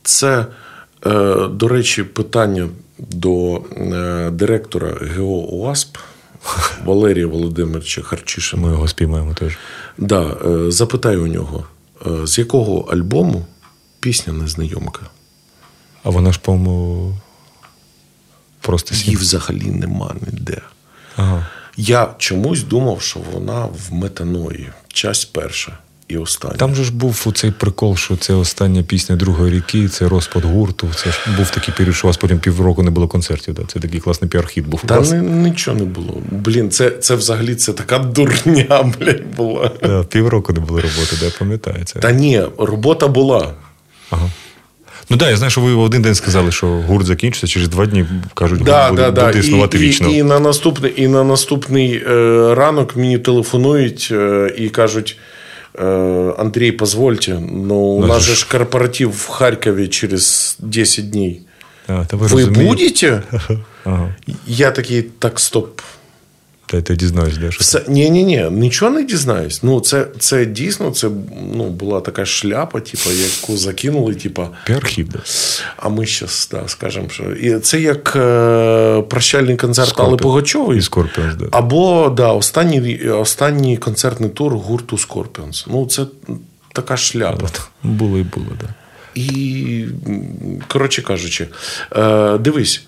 Це, е, до речі, питання до е, директора ГО УАСП Валерія Володимировича Харчишина. Ми його спіймаємо теж. Да, е, запитай у нього, е, з якого альбому пісня незнайомка? А вона ж, по-моєму, просто Її сім. взагалі нема ніде. Ага. Я чомусь думав, що вона в метаної, часть перша і остання. Там же ж був цей прикол, що це остання пісня другої ріки, це розпад гурту. Це ж був такий період, що у вас потім півроку не було концертів. Да? Це такий класний піар-хіт був. Та ни, нічого не було. Блін, це, це взагалі це така дурня, [LAUGHS] блядь, була. Да, півроку не було роботи, де я пам'ятаю. Та ні, робота була. Ага. Ну так, да, я знаю, що ви в один день сказали, що гурт закінчиться, через два дні кажуть, Да, буде, да, да. буде існувати і, вічно. І, і, на наступний, і на наступний е, ранок мені телефонують е, і кажуть: е, Андрій, позвольте, ну у Ну, нас це же ж- ж корпоратив в Харкові через 10 днів. А, та ви Ви розумієте? будете? [LAUGHS] Ага. Я такий, так, стоп. Та я дізнаюсь, де що. Все, ні, ні, ні, нічого не дізнаюсь. Ну, це, це дійсно це, ну, була така шляпа, типу, яку закинули, типу, Піар-хіт, да. а ми зараз да, скажемо, що. І це як е, прощальний концерт Scorpions. Алли Пугачової. І Scorpions, да. Або да, останній, останній концертний тур гурту Scorpions. Ну, це така шляпа. Було і було, так. Да. І, коротше кажучи, е, дивись,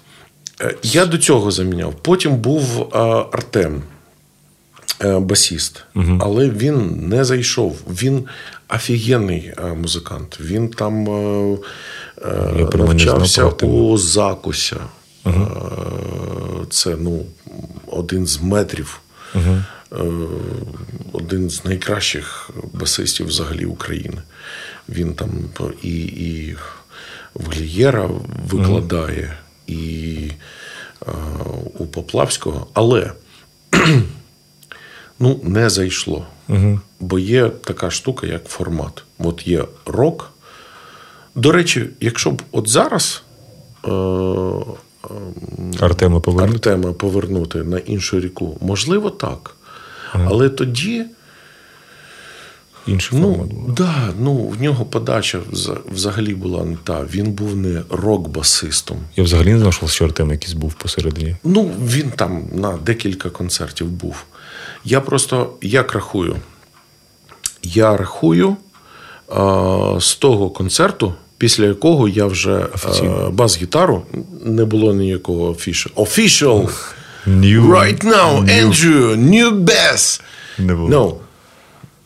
я до цього заміняв. Потім був е, Артем, е, басіст, але він не зайшов. Він офігенний е, музикант. Він там е, е, Я навчався у закуся. Е, Це ну, один з метрів. Е, Один з найкращих басистів взагалі України. Він там і, і в Глієра викладає, і е, у Поплавського, але [CLEARS THROAT] ну, не зайшло. Угу. Бо є така штука, як формат. От є рок. До речі, якщо б от зараз е, Артема повернути. Артема повернути на іншу ріку, можливо, так. Але тоді, Інший ну, формат да, ну, в нього подача взагалі була не та. Він був не рок-басистом. Я взагалі не знав, що Артем якийсь був посередині. Ну, він там на декілька концертів був. Я просто як рахую? Я рахую, з того концерту, після якого я вже е, бас-гітару не було ніякого official. Official! New, Right now, new. Andrew, new bass! Не було. No.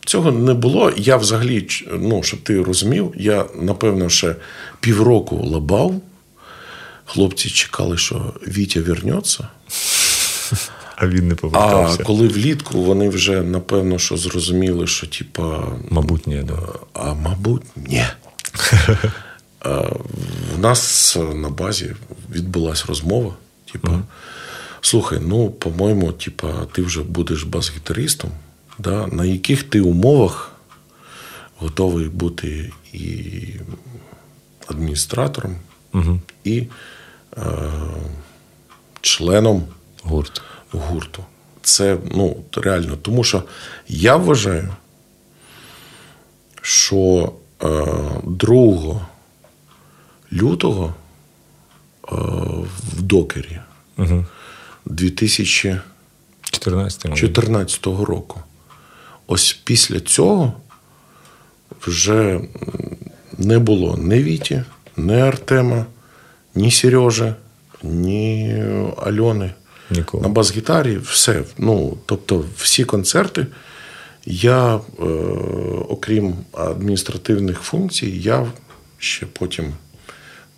Цього не було. Я взагалі, ну, щоб ти розумів, я, напевно, ще півроку лабав. Хлопці чекали, що Вітя вернеться. [LAUGHS] А він не А коли влітку вони вже, напевно, що зрозуміли, що типа. Мабуть, ні, да. А мабуть, ні. [LAUGHS] В нас на базі відбулася розмова. Типа, слухай, ну, по-моєму, типа, ти вже будеш бас-гітаристом. Да? На яких ти умовах готовий бути і адміністратором, і е, членом Гурт. гурту. Це ну, реально. Тому що я вважаю, що е, 2 лютого е, в докері Угу. 2014 14 року. Ось після цього вже не було ні Віті, ні Артема, ні Сережи, ні Альони. Нікого. На бас-гітарі все. Ну, тобто, всі концерти. Я, е, окрім адміністративних функцій, я ще потім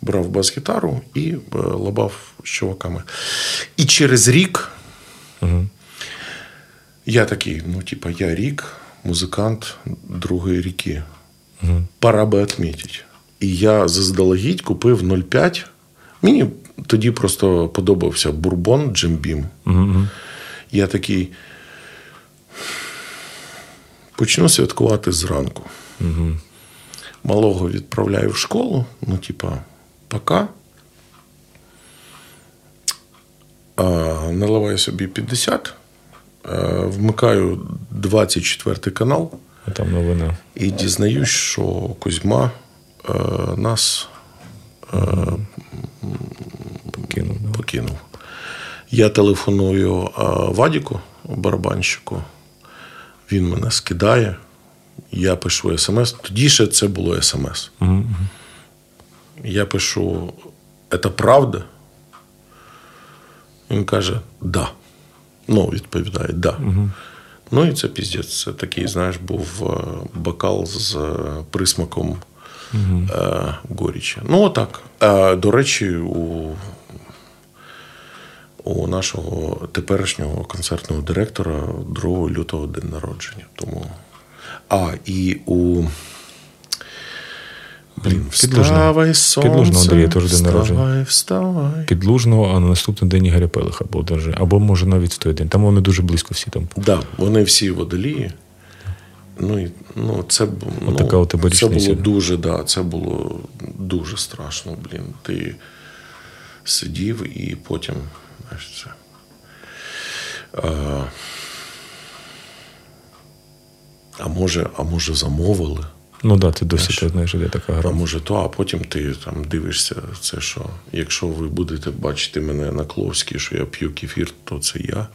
брав бас-гітару і е, лабав з чуваками. І через рік я такий, ну, типа, я рік, музикант другої ріки. Пора би відмітити. І я заздалегідь купив 0,5. Мені тоді просто подобався бурбон Джембім. Я такий. Почну святкувати зранку. Малого відправляю в школу, ну, типа, пока. А, наливаю собі 50, а, вмикаю 24 канал А там новина. і дізнаюсь, що Кузьма е, нас Покинув. покинув. Я телефоную е, Вадіку, барабанщику. Він мене скидає. Я пишу смс. Тоді ще це було смс. Я пишу: це правда? Він каже, да. Ну, відповідає, да. Ну і це піздець. Це такий, знаєш, був е, бокал з е, присмаком е, горічі. Ну, отак. Е, До речі, у, у нашого теперішнього концертного директора 2 лютого день народження. Тому. А, і у. Блін, вставай, сонце, Підлужного Андрія теж день народження. Вставай, вставай. Підлужного, а на наступний день Ігоря Пелиха був даже. Або може навіть в той день. Там вони дуже близько всі там. Да, вони всі водолії. Ну, і, ну, це, ну, така у тебе це було дуже, да, це було дуже страшно, блін. Ти сидів і потім, знаєш, це. А, а може, а може замовили? Ну так, да, ти досі ти знаєш, де така А може то, а потім ти там дивишся, це що. Якщо ви будете бачити мене на Кловській, що я п'ю кефір, то це я.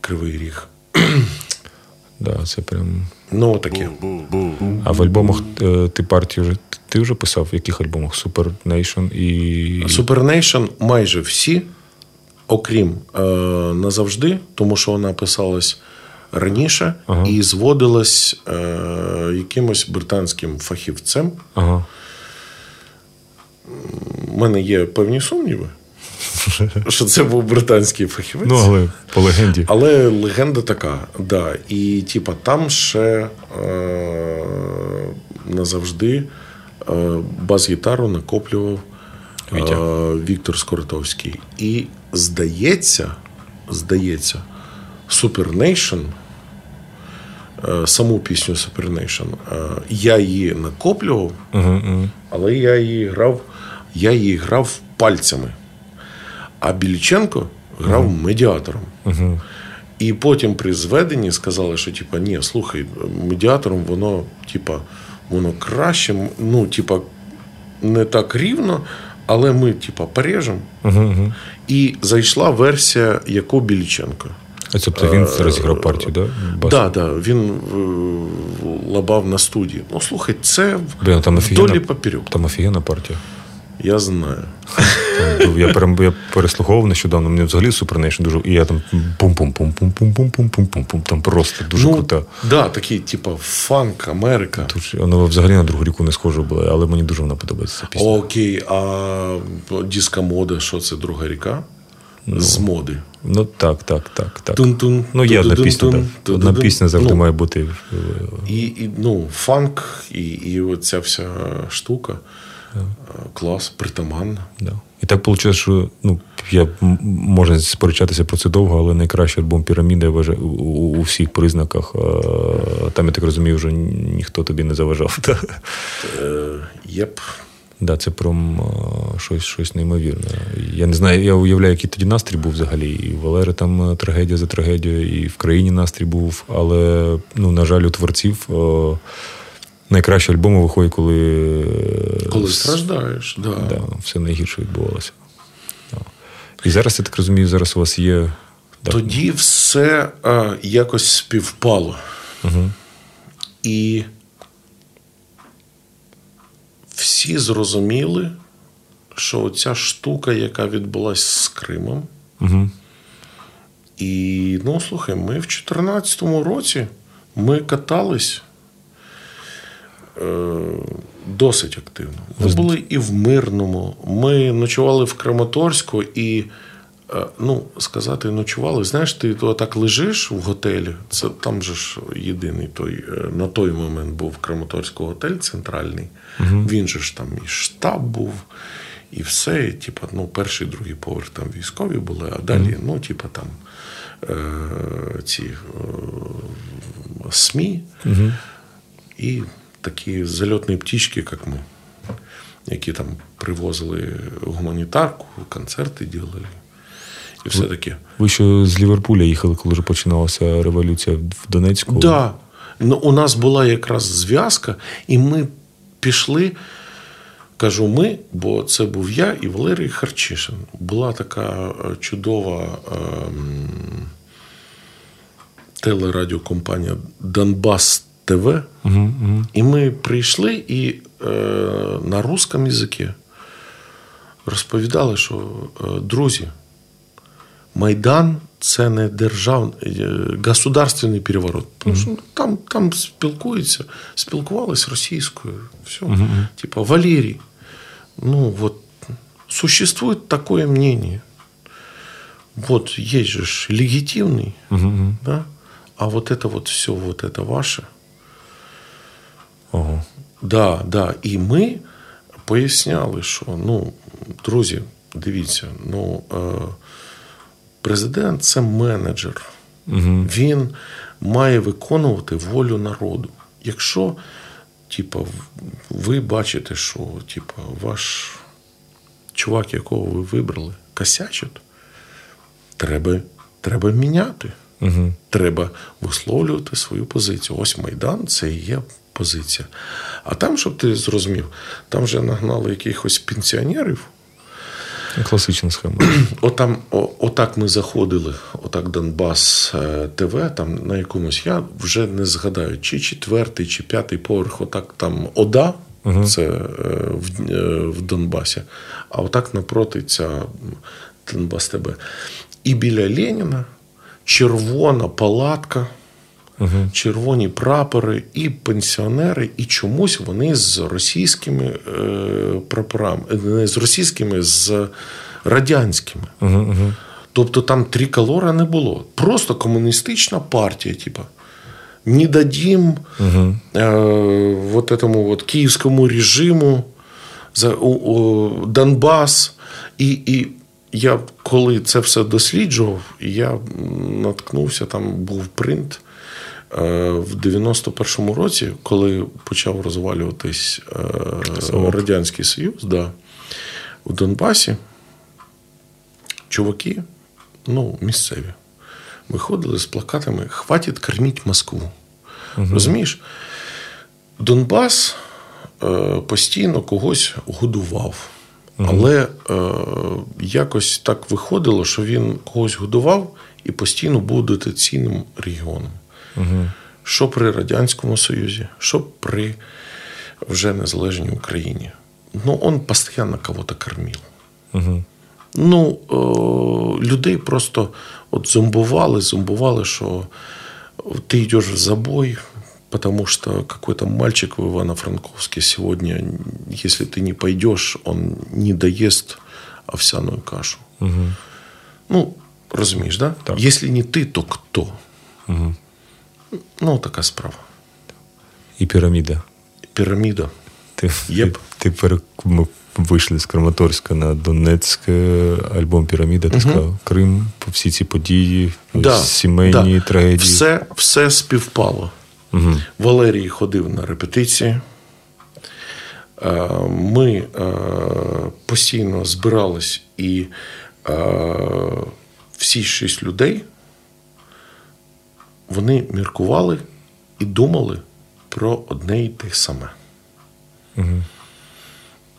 Кривий ріг. [CLEARS THROAT] Да, це прям. Ну, таке. А в альбомах е, ти партію вже ти вже писав? В яких альбомах? Super Nation і. Supernation майже всі, окрім е, назавжди, тому що вона писалась раніше Ага. і зводилась е, якимось британським фахівцем. Ага. У мене є певні сумніви, [LAUGHS] що це був британський фахівець. Ну, але по легенді. Але легенда така, да. І типа там ще е, назавжди е, бас-гітару накоплював е, Віктор Скоротовський. І здається, здається, е, саму пісню Supernation, е, я її накоплював, але я її грав, я її грав пальцями. А Більченко грав медіатором. І потім при зведенні сказали, що типа, ні, слухай, медіатором воно, типа, воно краще, ну, типа, не так рівно, але ми, типа, порежемо. І зайшла версія, яку Більченко. А тобто він розіграв партію, да? Бас? Да, да, він е, лабав на студії. Ну, слухай, це Блін, там офігенна, папірьок. там офігенна партія. Я знаю. Я, пере, я переслуховував нещодавно, мені взагалі Nation дуже. І я там пум пум пум пум пум пум пум пум пум пум Там просто дуже ну, крута. Да, такий, типа, фанк, Америка. Вона взагалі на другу ріку не схожа була, але мені дуже вона подобається пісня. Окей, а диска мода, що це друга ріка? З моди. Ну так, так, так, так. Тун-тун, ну, є одна пісня, так. Одна пісня завжди Ну. має бути. е, І, і ну, фанк, і, і оця вся штука. е, Клас, притаманна. Да. І так вийшло, що ну, я можна сперечатися про це довго, але найкращий альбом піраміда я вважаю, у, у, всіх признаках. Е, Там, я так розумію, вже ніхто тобі не заважав. [LAUGHS] Єп. Да, це прям щось, щось неймовірне. Я не знаю, я уявляю, який тоді настрій був взагалі. І в Валери там е, трагедія за трагедією, і в країні настрій був. Але, ну, на жаль, у творців е, найкращі альбоми виходять, коли, е, Коли с- страждаєш, да. да, все найгірше відбувалося. Да. І зараз, я так розумію, зараз у вас є. да, Тоді все а, якось співпало. Угу. І всі зрозуміли, що ця штука, яка відбулася з Кримом, Угу. І ну, слухай, ми в 2014 році ми катались е, досить активно. Ми були і в Мирному, ми ночували в Краматорську і. е, Ну, сказати, ночували. Знаєш, ти то так лежиш в готелі. Це там же ж єдиний той е, на той момент був Краматорський готель центральний. Він же ж там і штаб був, і все. І, типа, ну, перший, другий поверх там військові були, а далі, ну, типа там е, ці е, СМІ і такі зальотні птічки, як ми, які там привозили гуманітарку, концерти робили. І все таке. Ви ще з Ліверпуля їхали, коли вже починалася революція в Донецьку. Да. Ну, у нас була якраз зв'язка, і ми пішли. Кажу ми, бо це був я і Валерій Харчишин. Була така е, чудова ем, телерадіокомпанія Донбас ТВ. Угу, угу. І ми прийшли і е, на русском язикі розповідали, що е, друзі, Майдан це не державний е, государственний переворот. Тому що там, там спілкуються, спілкувались російською. Все. Типа Валерій. Ну вот существует такое мнение. Вот есть же ж легитимный, Угу. да? а вот это вот все, вот это ваше. Ого. Да, да. І ми поясняли, що ну, друзі, дивіться, ну, е, президент це менеджер. Угу. Він має виконувати волю народу. Якщо, типа, ви бачите, що типа, ваш чувак, якого ви вибрали, косячить, треба, треба міняти. Угу. Треба висловлювати свою позицію. Ось Майдан це і є позиція. А там, щоб ти зрозумів, там вже нагнали якихось пенсіонерів. Класична схема. [CLEARS THROAT] Отам, о, отак ми заходили, отак Донбас е, ТВ, там на якомусь, я вже не згадаю, чи четвертий, чи п'ятий поверх, отак там ОДА, це е, в, е, в Донбасі, а отак напроти ця Донбас ТВ. І біля Леніна червона палатка, червоні прапори, і пенсіонери, і чомусь вони з російськими е, прапорами, е, не з російськими, з радянськими. Угу, угу. Тобто там триколора не було. Просто комуністична партія, типа. Не дадим Угу. э, вот этому вот київському режиму за у, у, Донбас. І, і я коли це все досліджував, я наткнувся, там був принт е, в 91-му році, коли почав розвалюватись е, Радянський Союз, да, у Донбасі чуваки, ну, місцеві, виходили з плакатами Хватить корміть Москву. Розумієш? Донбас е, постійно когось годував. Але е, якось так виходило, що він когось годував і постійно був дотаційним регіоном. Що при Радянському Союзі, що при вже незалежній Україні. Ну, он постійно кого-то кормив. Ну, е, людей просто от зомбували, зомбували, що ти йдеш в забой, потому что какой-то мальчик в Ивано-Франковске сегодня, если ты не пойдешь, он не доест овсяную кашу. Ну, розумієш, да? Так. Якщо не ти, то хто? Ну, така справа. І піраміда. Піраміда. Ти, Єп. ти, ти ми вийшли з Краматорська на Донецьк, альбом Піраміда, ти сказав, Крим, по всі ці події, Да, сімейні да. трагедії. Все, все співпало. Угу. Валерій ходив на репетиції. Е, Ми е, постійно збирались і е, всі шість людей вони міркували і думали про одне і те саме.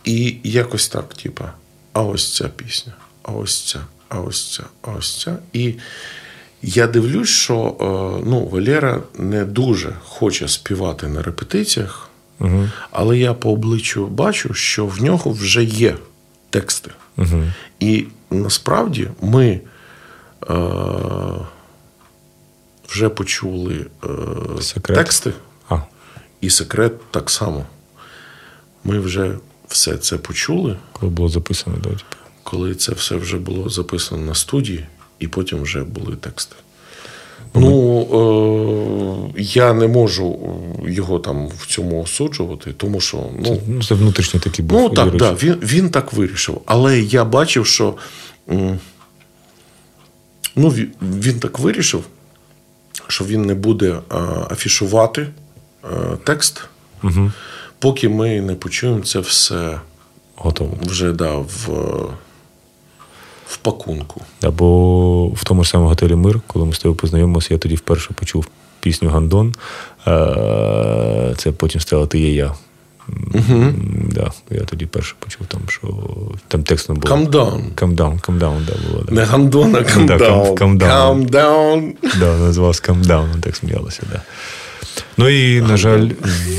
І якось так, типа, а ось ця пісня, а ось ця, а ось ця, а ось ця. І я дивлюсь, що е, ну, Валера не дуже хоче співати на репетиціях, Угу. але я по обличчю бачу, що в нього вже є тексти. Угу. І насправді ми е, вже почули е, Секрет. тексти, А, і секрет так само. Ми вже все це почули, коли було записано, да, типу. коли це все вже було записано на студії, і потім вже були тексти. Ну, е, я не можу його там в цьому осуджувати, тому що ну, Ну, це внутрішній такий був. Ну так, Юрич. да, він, він так вирішив. Але я бачив, що ну, він так вирішив, що він не буде афішувати текст, Угу. поки ми не почуємо це все Готово. вже да, в, в пакунку. Або в тому ж самому готелі Мир, коли ми з тобою познайомилися, я тоді вперше почув пісню Гандон. Е, Це потім стала Ти є я. М, Да, я тоді перше почув там, що там текстом було. Calm down. Calm down, calm down, да, було. Да. Не Да, down. calm- calm down. Calm down. Да, Calm Down, так сміялася, да. Ну і, на жаль,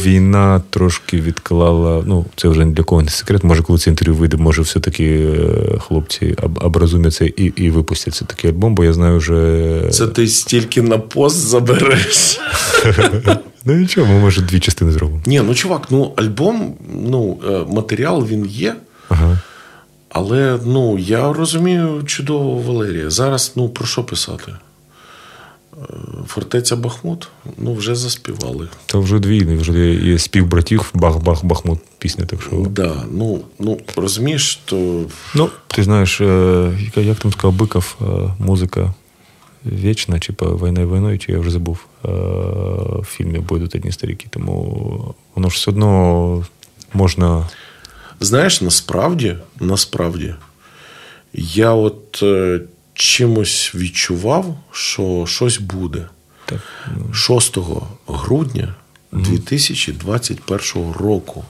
війна трошки відклала. Ну, це вже для кого не секрет. Може, коли це інтерв'ю вийде, може, все-таки е, хлопці об- образумяться і, і випустять все такий альбом, бо я знаю вже. Це ти стільки на пост забереш. Ну нічого, ми може дві частини зробимо. Ні, ну чувак, ну альбом, ну, е, матеріал він є. Ага. Але ну, я розумію чудово Валерія. Зараз ну, про що писати? Фортеця Бахмут, ну, вже заспівали. Та вже дві, вже є, є спів братів, бах-бах-бахмут пісня, так що. Да, ну, ну, розумієш, то Ну, ти знаєш, е, як, як там сказав Биков, е, музика вічна, чи по війна війною, чи я вже забув е, в фільмі Бойдуть одні старіки. Тому воно ж все одно можна. знаєш, насправді, насправді, я от чимось відчував, що щось буде. Так, 6 грудня 2021 року,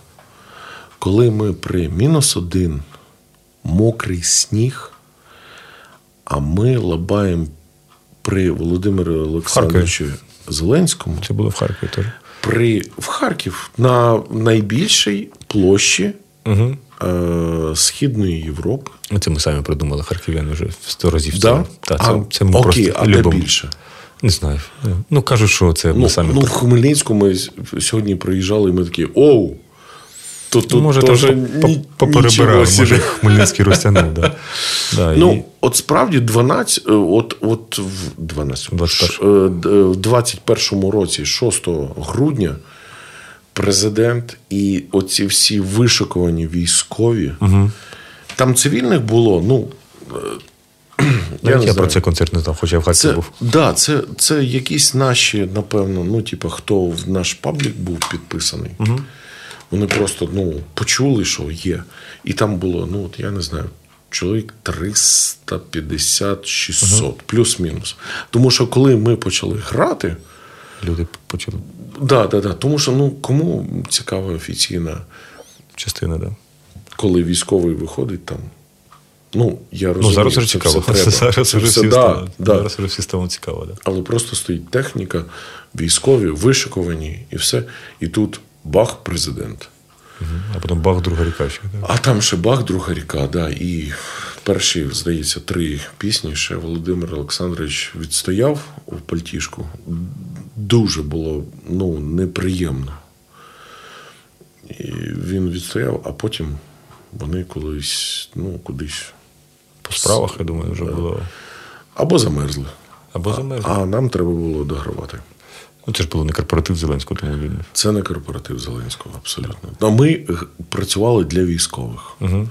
коли ми при мінус один, мокрий сніг, а ми лабаємо при Володимирі Олександровичу Зеленському це було в Харкові теж. при, в Харків на найбільшій площі Угу. Е, Східної Європи. Це ми самі придумали, харків'яни вже сто разів. Да? Це, А, це, ми окей, просто а де більше? Не знаю. Ну, кажуть, що це ми Ну, самі. ну, в Хмельницьку ми сьогодні приїжджали, і ми такі: оу! Тут, Ну, тут може, там теж по- ні- по- поперебирав, нічого собі. може, Хмельницький розтягнув. Да. [LAUGHS] Да, Ну, і... от справді 12, е, от, от в 12, 21. ш- е, е, в 21 році, 6 грудня, президент і оці всі вишикувані військові. Угу. Там цивільних було, ну. е, [CLEARS THROAT] Я, Я, не знаю. про цей концерт не знав, хоча я в Це, був. да, це, це якісь наші, напевно, ну, типу, хто в наш паблік був підписаний. Угу. Вони просто ну, почули, що є. І там було, ну, от я не знаю, чоловік 350-600, плюс-мінус. Тому що коли ми почали грати, Люди почали да, да, да, тому що ну, кому цікава офіційна. частина, да. коли військовий виходить там. Ну, я розумію, Ну, зараз вже цікаво. все треба. [LAUGHS] Зараз Це вже все, всі да, стало- да. зараз вже всі стало цікаво. Да. Але просто стоїть техніка, військові, вишиковані і все. І тут бах, президент. А потім бах, друга ріка ще. Да. А там ще бах, друга ріка, да. І перші, здається, три пісні ще Володимир Олександрович відстояв у пальтішку. Дуже було ну, неприємно. І він відстояв, а потім вони колись, ну, кудись. По справах, я думаю, вже було. Або замерзли. Або замерзли. А нам треба було догравати. Ну, це ж було не корпоратив Зеленського, тому він. Це не корпоратив Зеленського, абсолютно. А ми працювали для військових. Угу.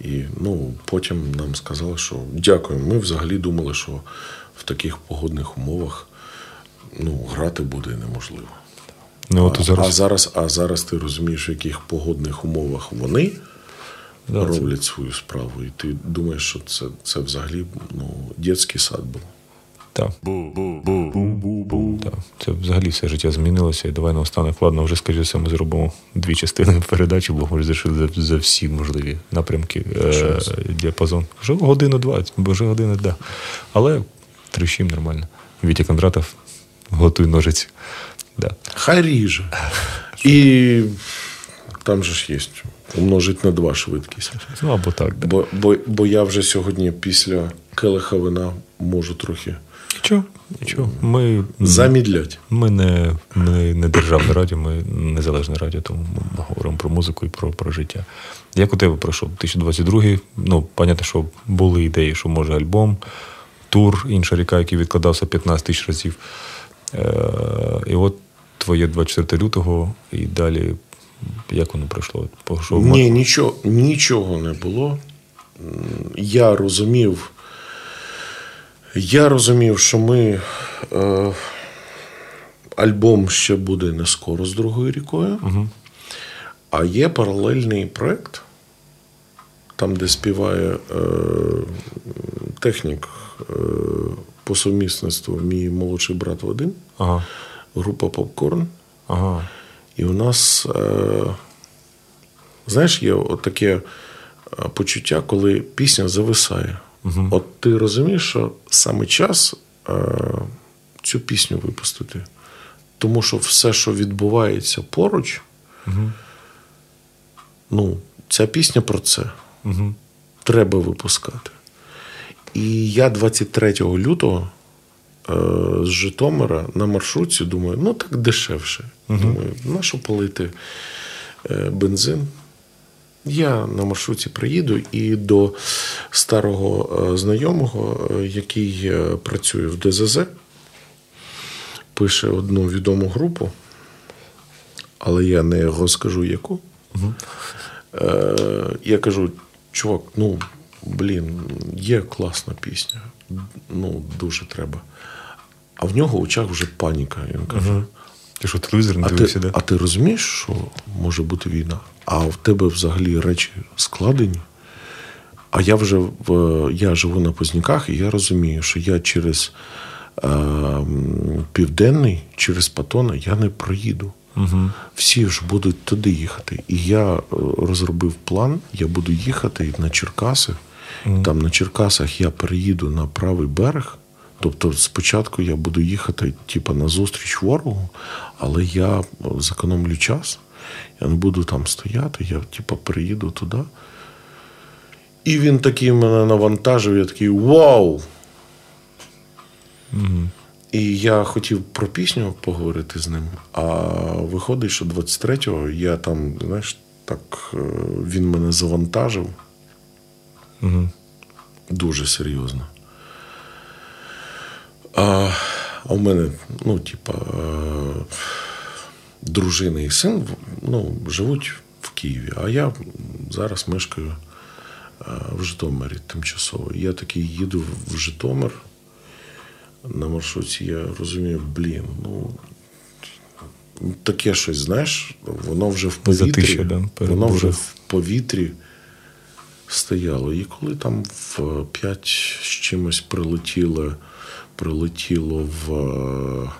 І ну, потім нам сказали, що дякуємо. Ми взагалі думали, що в таких погодних умовах ну, грати буде неможливо. Ну, от А, зараз. а зараз, а зараз ти розумієш, в яких погодних умовах вони Да, це- роблять свою справу. І ти думаєш, що це, це взагалі ну, дитячий сад був. Так. Так. Це взагалі все життя змінилося. І давай наостанок, ладно, вже скажи все, ми зробимо дві частини передачі, бо ми зайшли за, за всі можливі напрямки. Е, діапазон. Вже годину два, бо вже година, да. Але трещим нормально. Вітя Кондратов, готуй ножиці. Да. Хай ріже. [LAUGHS] І там же ж є. Умножить на два швидкість. Ну або так, да. Бо, бо, бо я вже сьогодні після келиха вина можу трохи Нічого, нічого. Ми, замідлять. ми не, не, не державне радіо, ми незалежне радіо, тому ми говоримо про музику і про, про життя. Як у тебе пройшов 2022 Ну, понятно, що були ідеї, що може альбом, тур, інша ріка, який відкладався 15 тисяч разів. Е, і от твоє 24 лютого, і далі як воно пройшло? Ні, нічого, нічого не було. Я розумів, я розумів, що ми. Е, альбом ще буде не скоро з другою рікою. Угу. А є паралельний проект, там, де співає е, технік е, по сумісництву мій молодший брат Вадим, Ага. група Попкорн. Ага. І у нас, е, знаєш, є таке е, почуття, коли пісня зависає. Угу. От ти розумієш, що саме час е, цю пісню випустити. Тому що все, що відбувається поруч, Угу. ну, ця пісня про це. Угу. Треба випускати. І я 23 лютого е, з Житомира на маршрутці думаю, ну так дешевше. Думаю, на що палити е, бензин? Я на маршрутці приїду і до старого е, знайомого, е, який е, працює в ДЗЗ, пише одну відому групу, але я не розкажу яку. Е, я кажу, чувак, ну блін, є класна пісня. Ну, дуже треба. А в нього в очах вже паніка. Він каже: Ти що, телевізор не а, дивився, ти, да? а ти розумієш, що може бути війна? А в тебе взагалі речі складені? А я вже в, я живу на Позняках, і я розумію, що я через е, південний, через Патона я не проїду. Угу. Всі ж будуть туди їхати. І я е, розробив план, я буду їхати на Черкаси. Там на Черкасах я переїду на правий берег. Тобто спочатку я буду їхати типу, на зустріч ворогу, але я зекономлю час, я не буду там стояти, я типу, переїду туди. І він такий мене навантажив, я такий вау! І я хотів про пісню поговорити з ним. А виходить, що 23-го я там, знаєш, так е, він мене завантажив Угу. дуже серйозно. А, а у мене, ну, типа, е, дружина і син ну, живуть в Києві, а я зараз мешкаю е, в Житомирі тимчасово. Я такий їду в Житомир на маршруті, я розумію, блін, ну. Таке щось, знаєш, воно вже в повітрі. Затища, да, воно вже в повітрі стояло. І коли там в 5 з чимось прилетіло, прилетіло в е,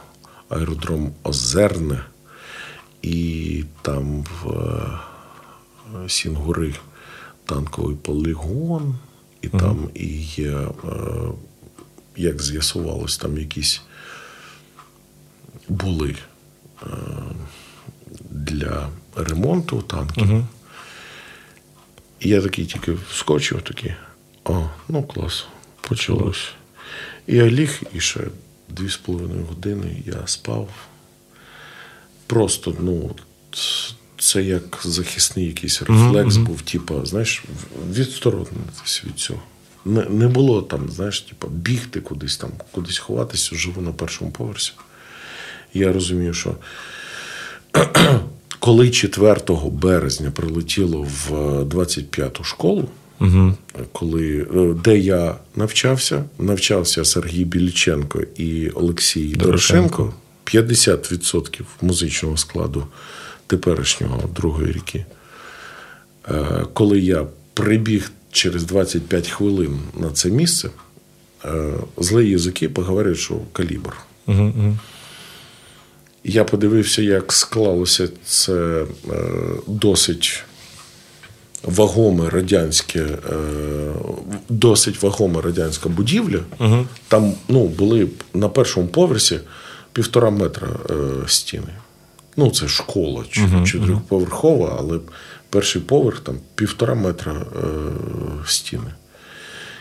аеродром Озерне, і там в е, Сінгури танковий полігон, і там і є, е, як з'ясувалось, там якісь були для ремонту танків. І я такий тільки вскочив, такий, о, ну клас, почалось. І я ліг, і ще дві з половиною години я спав. Просто, ну, це як захисний якийсь рефлекс був, типу, знаєш, відсторонитись від цього. Не, не було там, знаєш, типу, бігти кудись там, кудись ховатися, живу на першому поверсі. Я розумію, що [CLEARS THROAT] коли 4 березня прилетіло в 25-ту школу, коли, е, де я навчався, навчався Сергій Біліченко і Олексій Дорошенко, 50% музичного складу теперішнього другої ріки. Е, Коли я прибіг через 25 хвилин на це місце, е, злі язики поговорять, що калібр. Я подивився, як склалося це досить вагоме радянське, е, досить вагома радянська будівля. Там ну, були на першому поверсі півтора метра е, стіни. Ну, це школа чи- чотирьохповерхова, але перший поверх там півтора метра е, стіни.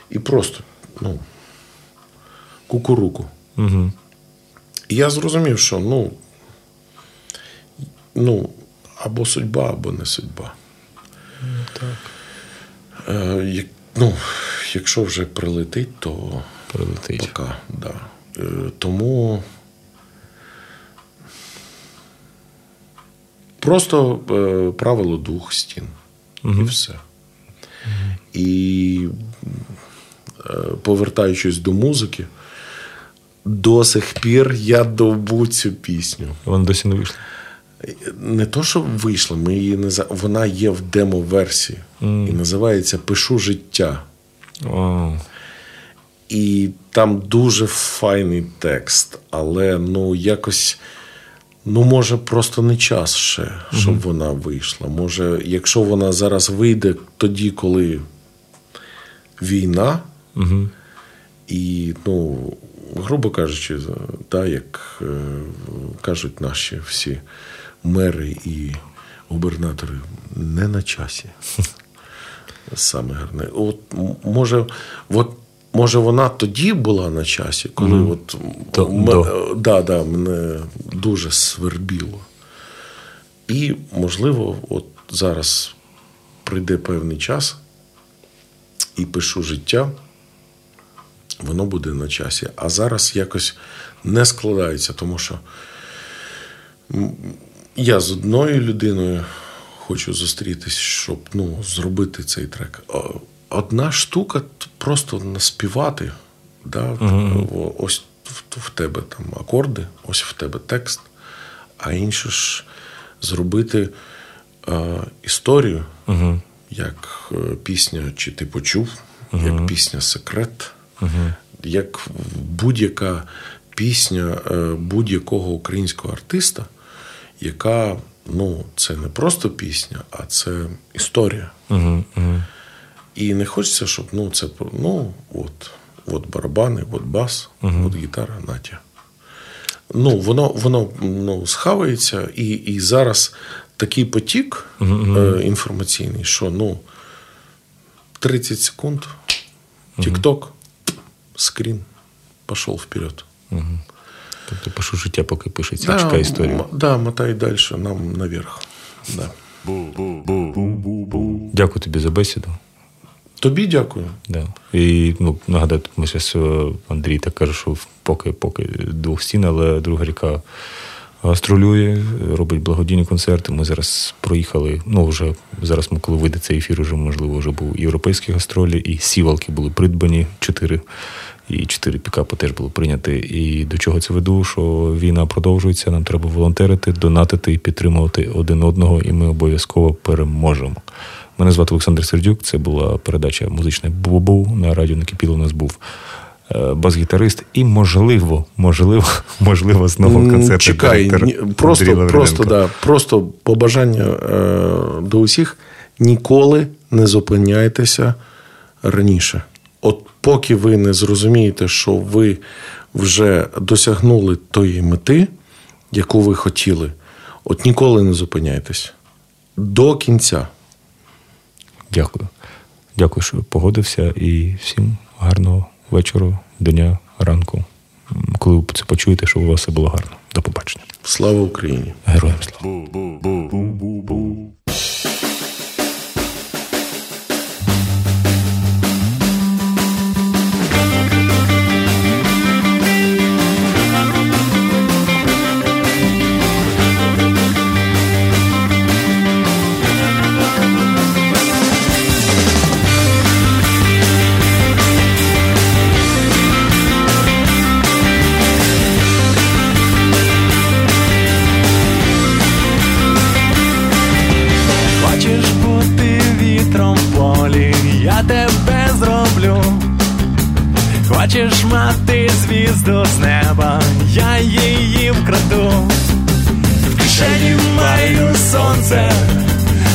І просто, ну, кукуруку. І я зрозумів, що ну, ну або судьба, або не судьба. Так. Е, як, ну, якщо вже прилетить, то Прилетить. пока, да. Е, тому просто е, правило двох стін. І все. І е, повертаючись до музики, до сих пір я довбу цю пісню. Вона досі не вийшла. Не то, що вийшла, ми її не за... вона є в демо-версії і називається Пишу життя. О, І там дуже файний текст, але ну якось. Ну, може, просто не час ще, щоб вона вийшла. Може, якщо вона зараз вийде тоді, коли війна, і, ну, грубо кажучи, та, як е, кажуть наші всі мери і губернатори, не на часі. [LAUGHS] Саме гарне. От, може, от, може, вона тоді була на часі, коли от, То- м- до. да, да, мене дуже свербіло. І, можливо, от зараз прийде певний час і пишу життя, воно буде на часі. А зараз якось не складається, тому що я з одною людиною хочу зустрітись, щоб ну, зробити цей трек. Одна штука просто наспівати. Да? О- Ось в, тебе там акорди, ось в тебе текст, а інше ж зробити е, історію, як е, пісня, чи ти почув, як пісня секрет, як будь-яка пісня е, будь-якого українського артиста, яка ну, це не просто пісня, а це історія. І не хочеться, щоб ну, це ну, от, от барабани, от бас, от гітара, Натя. Ну, воно, воно ну, схавається, і, і зараз такий потік е, інформаційний, що ну, 30 секунд, тік-ток, скрін, пішов вперед. Тобто пишу життя, поки пишеться, чекай історію. м- да, мотай далі, нам наверх. Да. Дякую тобі за бесіду. Тобі дякую. Да. І ну, нагадаю, ми зараз Андрій так каже, що поки, поки двох стін, але друга ріка гастролює, робить благодійні концерти. Ми зараз проїхали. Ну, вже зараз, ми, коли вийде цей ефір, вже можливо вже був європейські гастролі, і сівалки були придбані чотири. І чотири пікапи теж були прийняті. І до чого це веду? Що війна продовжується, нам треба волонтерити, донатити і підтримувати один одного, і ми обов'язково переможемо. Мене звати Олександр Сердюк. Це була передача Музичне Бубу. На радіо Накипіло у нас був е, бас-гітарист. І можливо, можливо, [LAUGHS] можливо, знову концерт. Чекай, просто, просто, да, просто побажання е, до усіх Ніколи не зупиняйтеся раніше. От поки ви не зрозумієте, що ви вже досягнули тої мети, яку ви хотіли, от ніколи не зупиняйтесь. До кінця. Дякую. Дякую, що погодився, і всім гарного вечора, дня, ранку. Коли ви це почуєте, щоб у вас все було гарно. До побачення. Слава Україні! Героям слава. Звізду з неба, я її вкраду. В кишені маю сонце,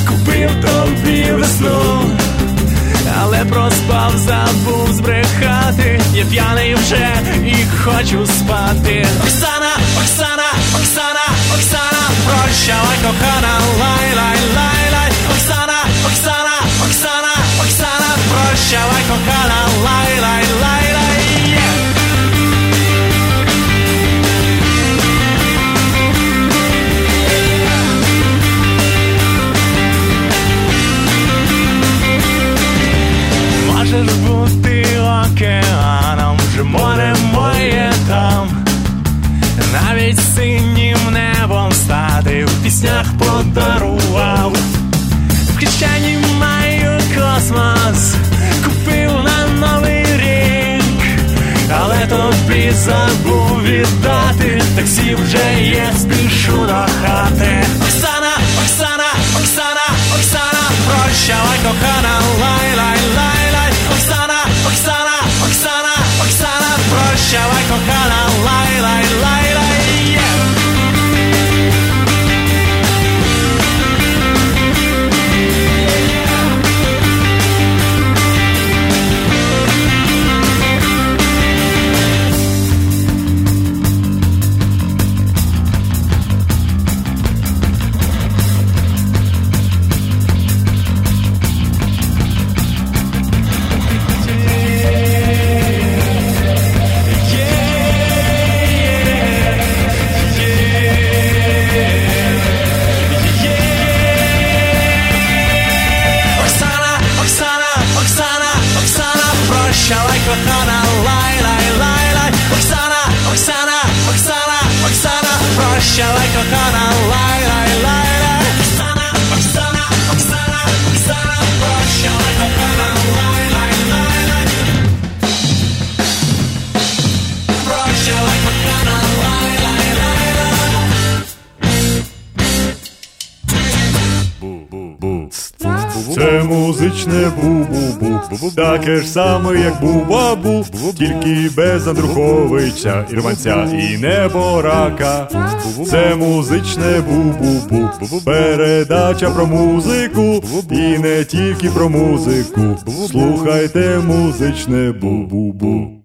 купив тобі весну, але проспав, забув збрехати. Я п'яний вже і хочу спати. Оксана, Оксана, Оксана, Оксана, прощавай, кохана, лай, лай, лай, лай. Оксана, Оксана, Оксана, Оксана, прощавай, кохана, лай, лай, лай, Можеш бути океаном, вже море моє там, навіть синім небом стати в піснях подарував. В кишені маю космос, купив на новий рік, але тобі забув віддати, таксі вже є, спішу до хати. Оксана, Оксана, Оксана, Оксана, прощавай, кохана, лай, лай, лай, прощавай, кохана, лай, лай, лай, лай. Yeah. Музичне бу-бу-бу, таке ж саме, як бу-бабу, тільки без Андруховича, Ірванця і неборака. Це музичне бу-бу-бу, передача про музику, і не тільки про музику. Слухайте музичне бу-бу-бу.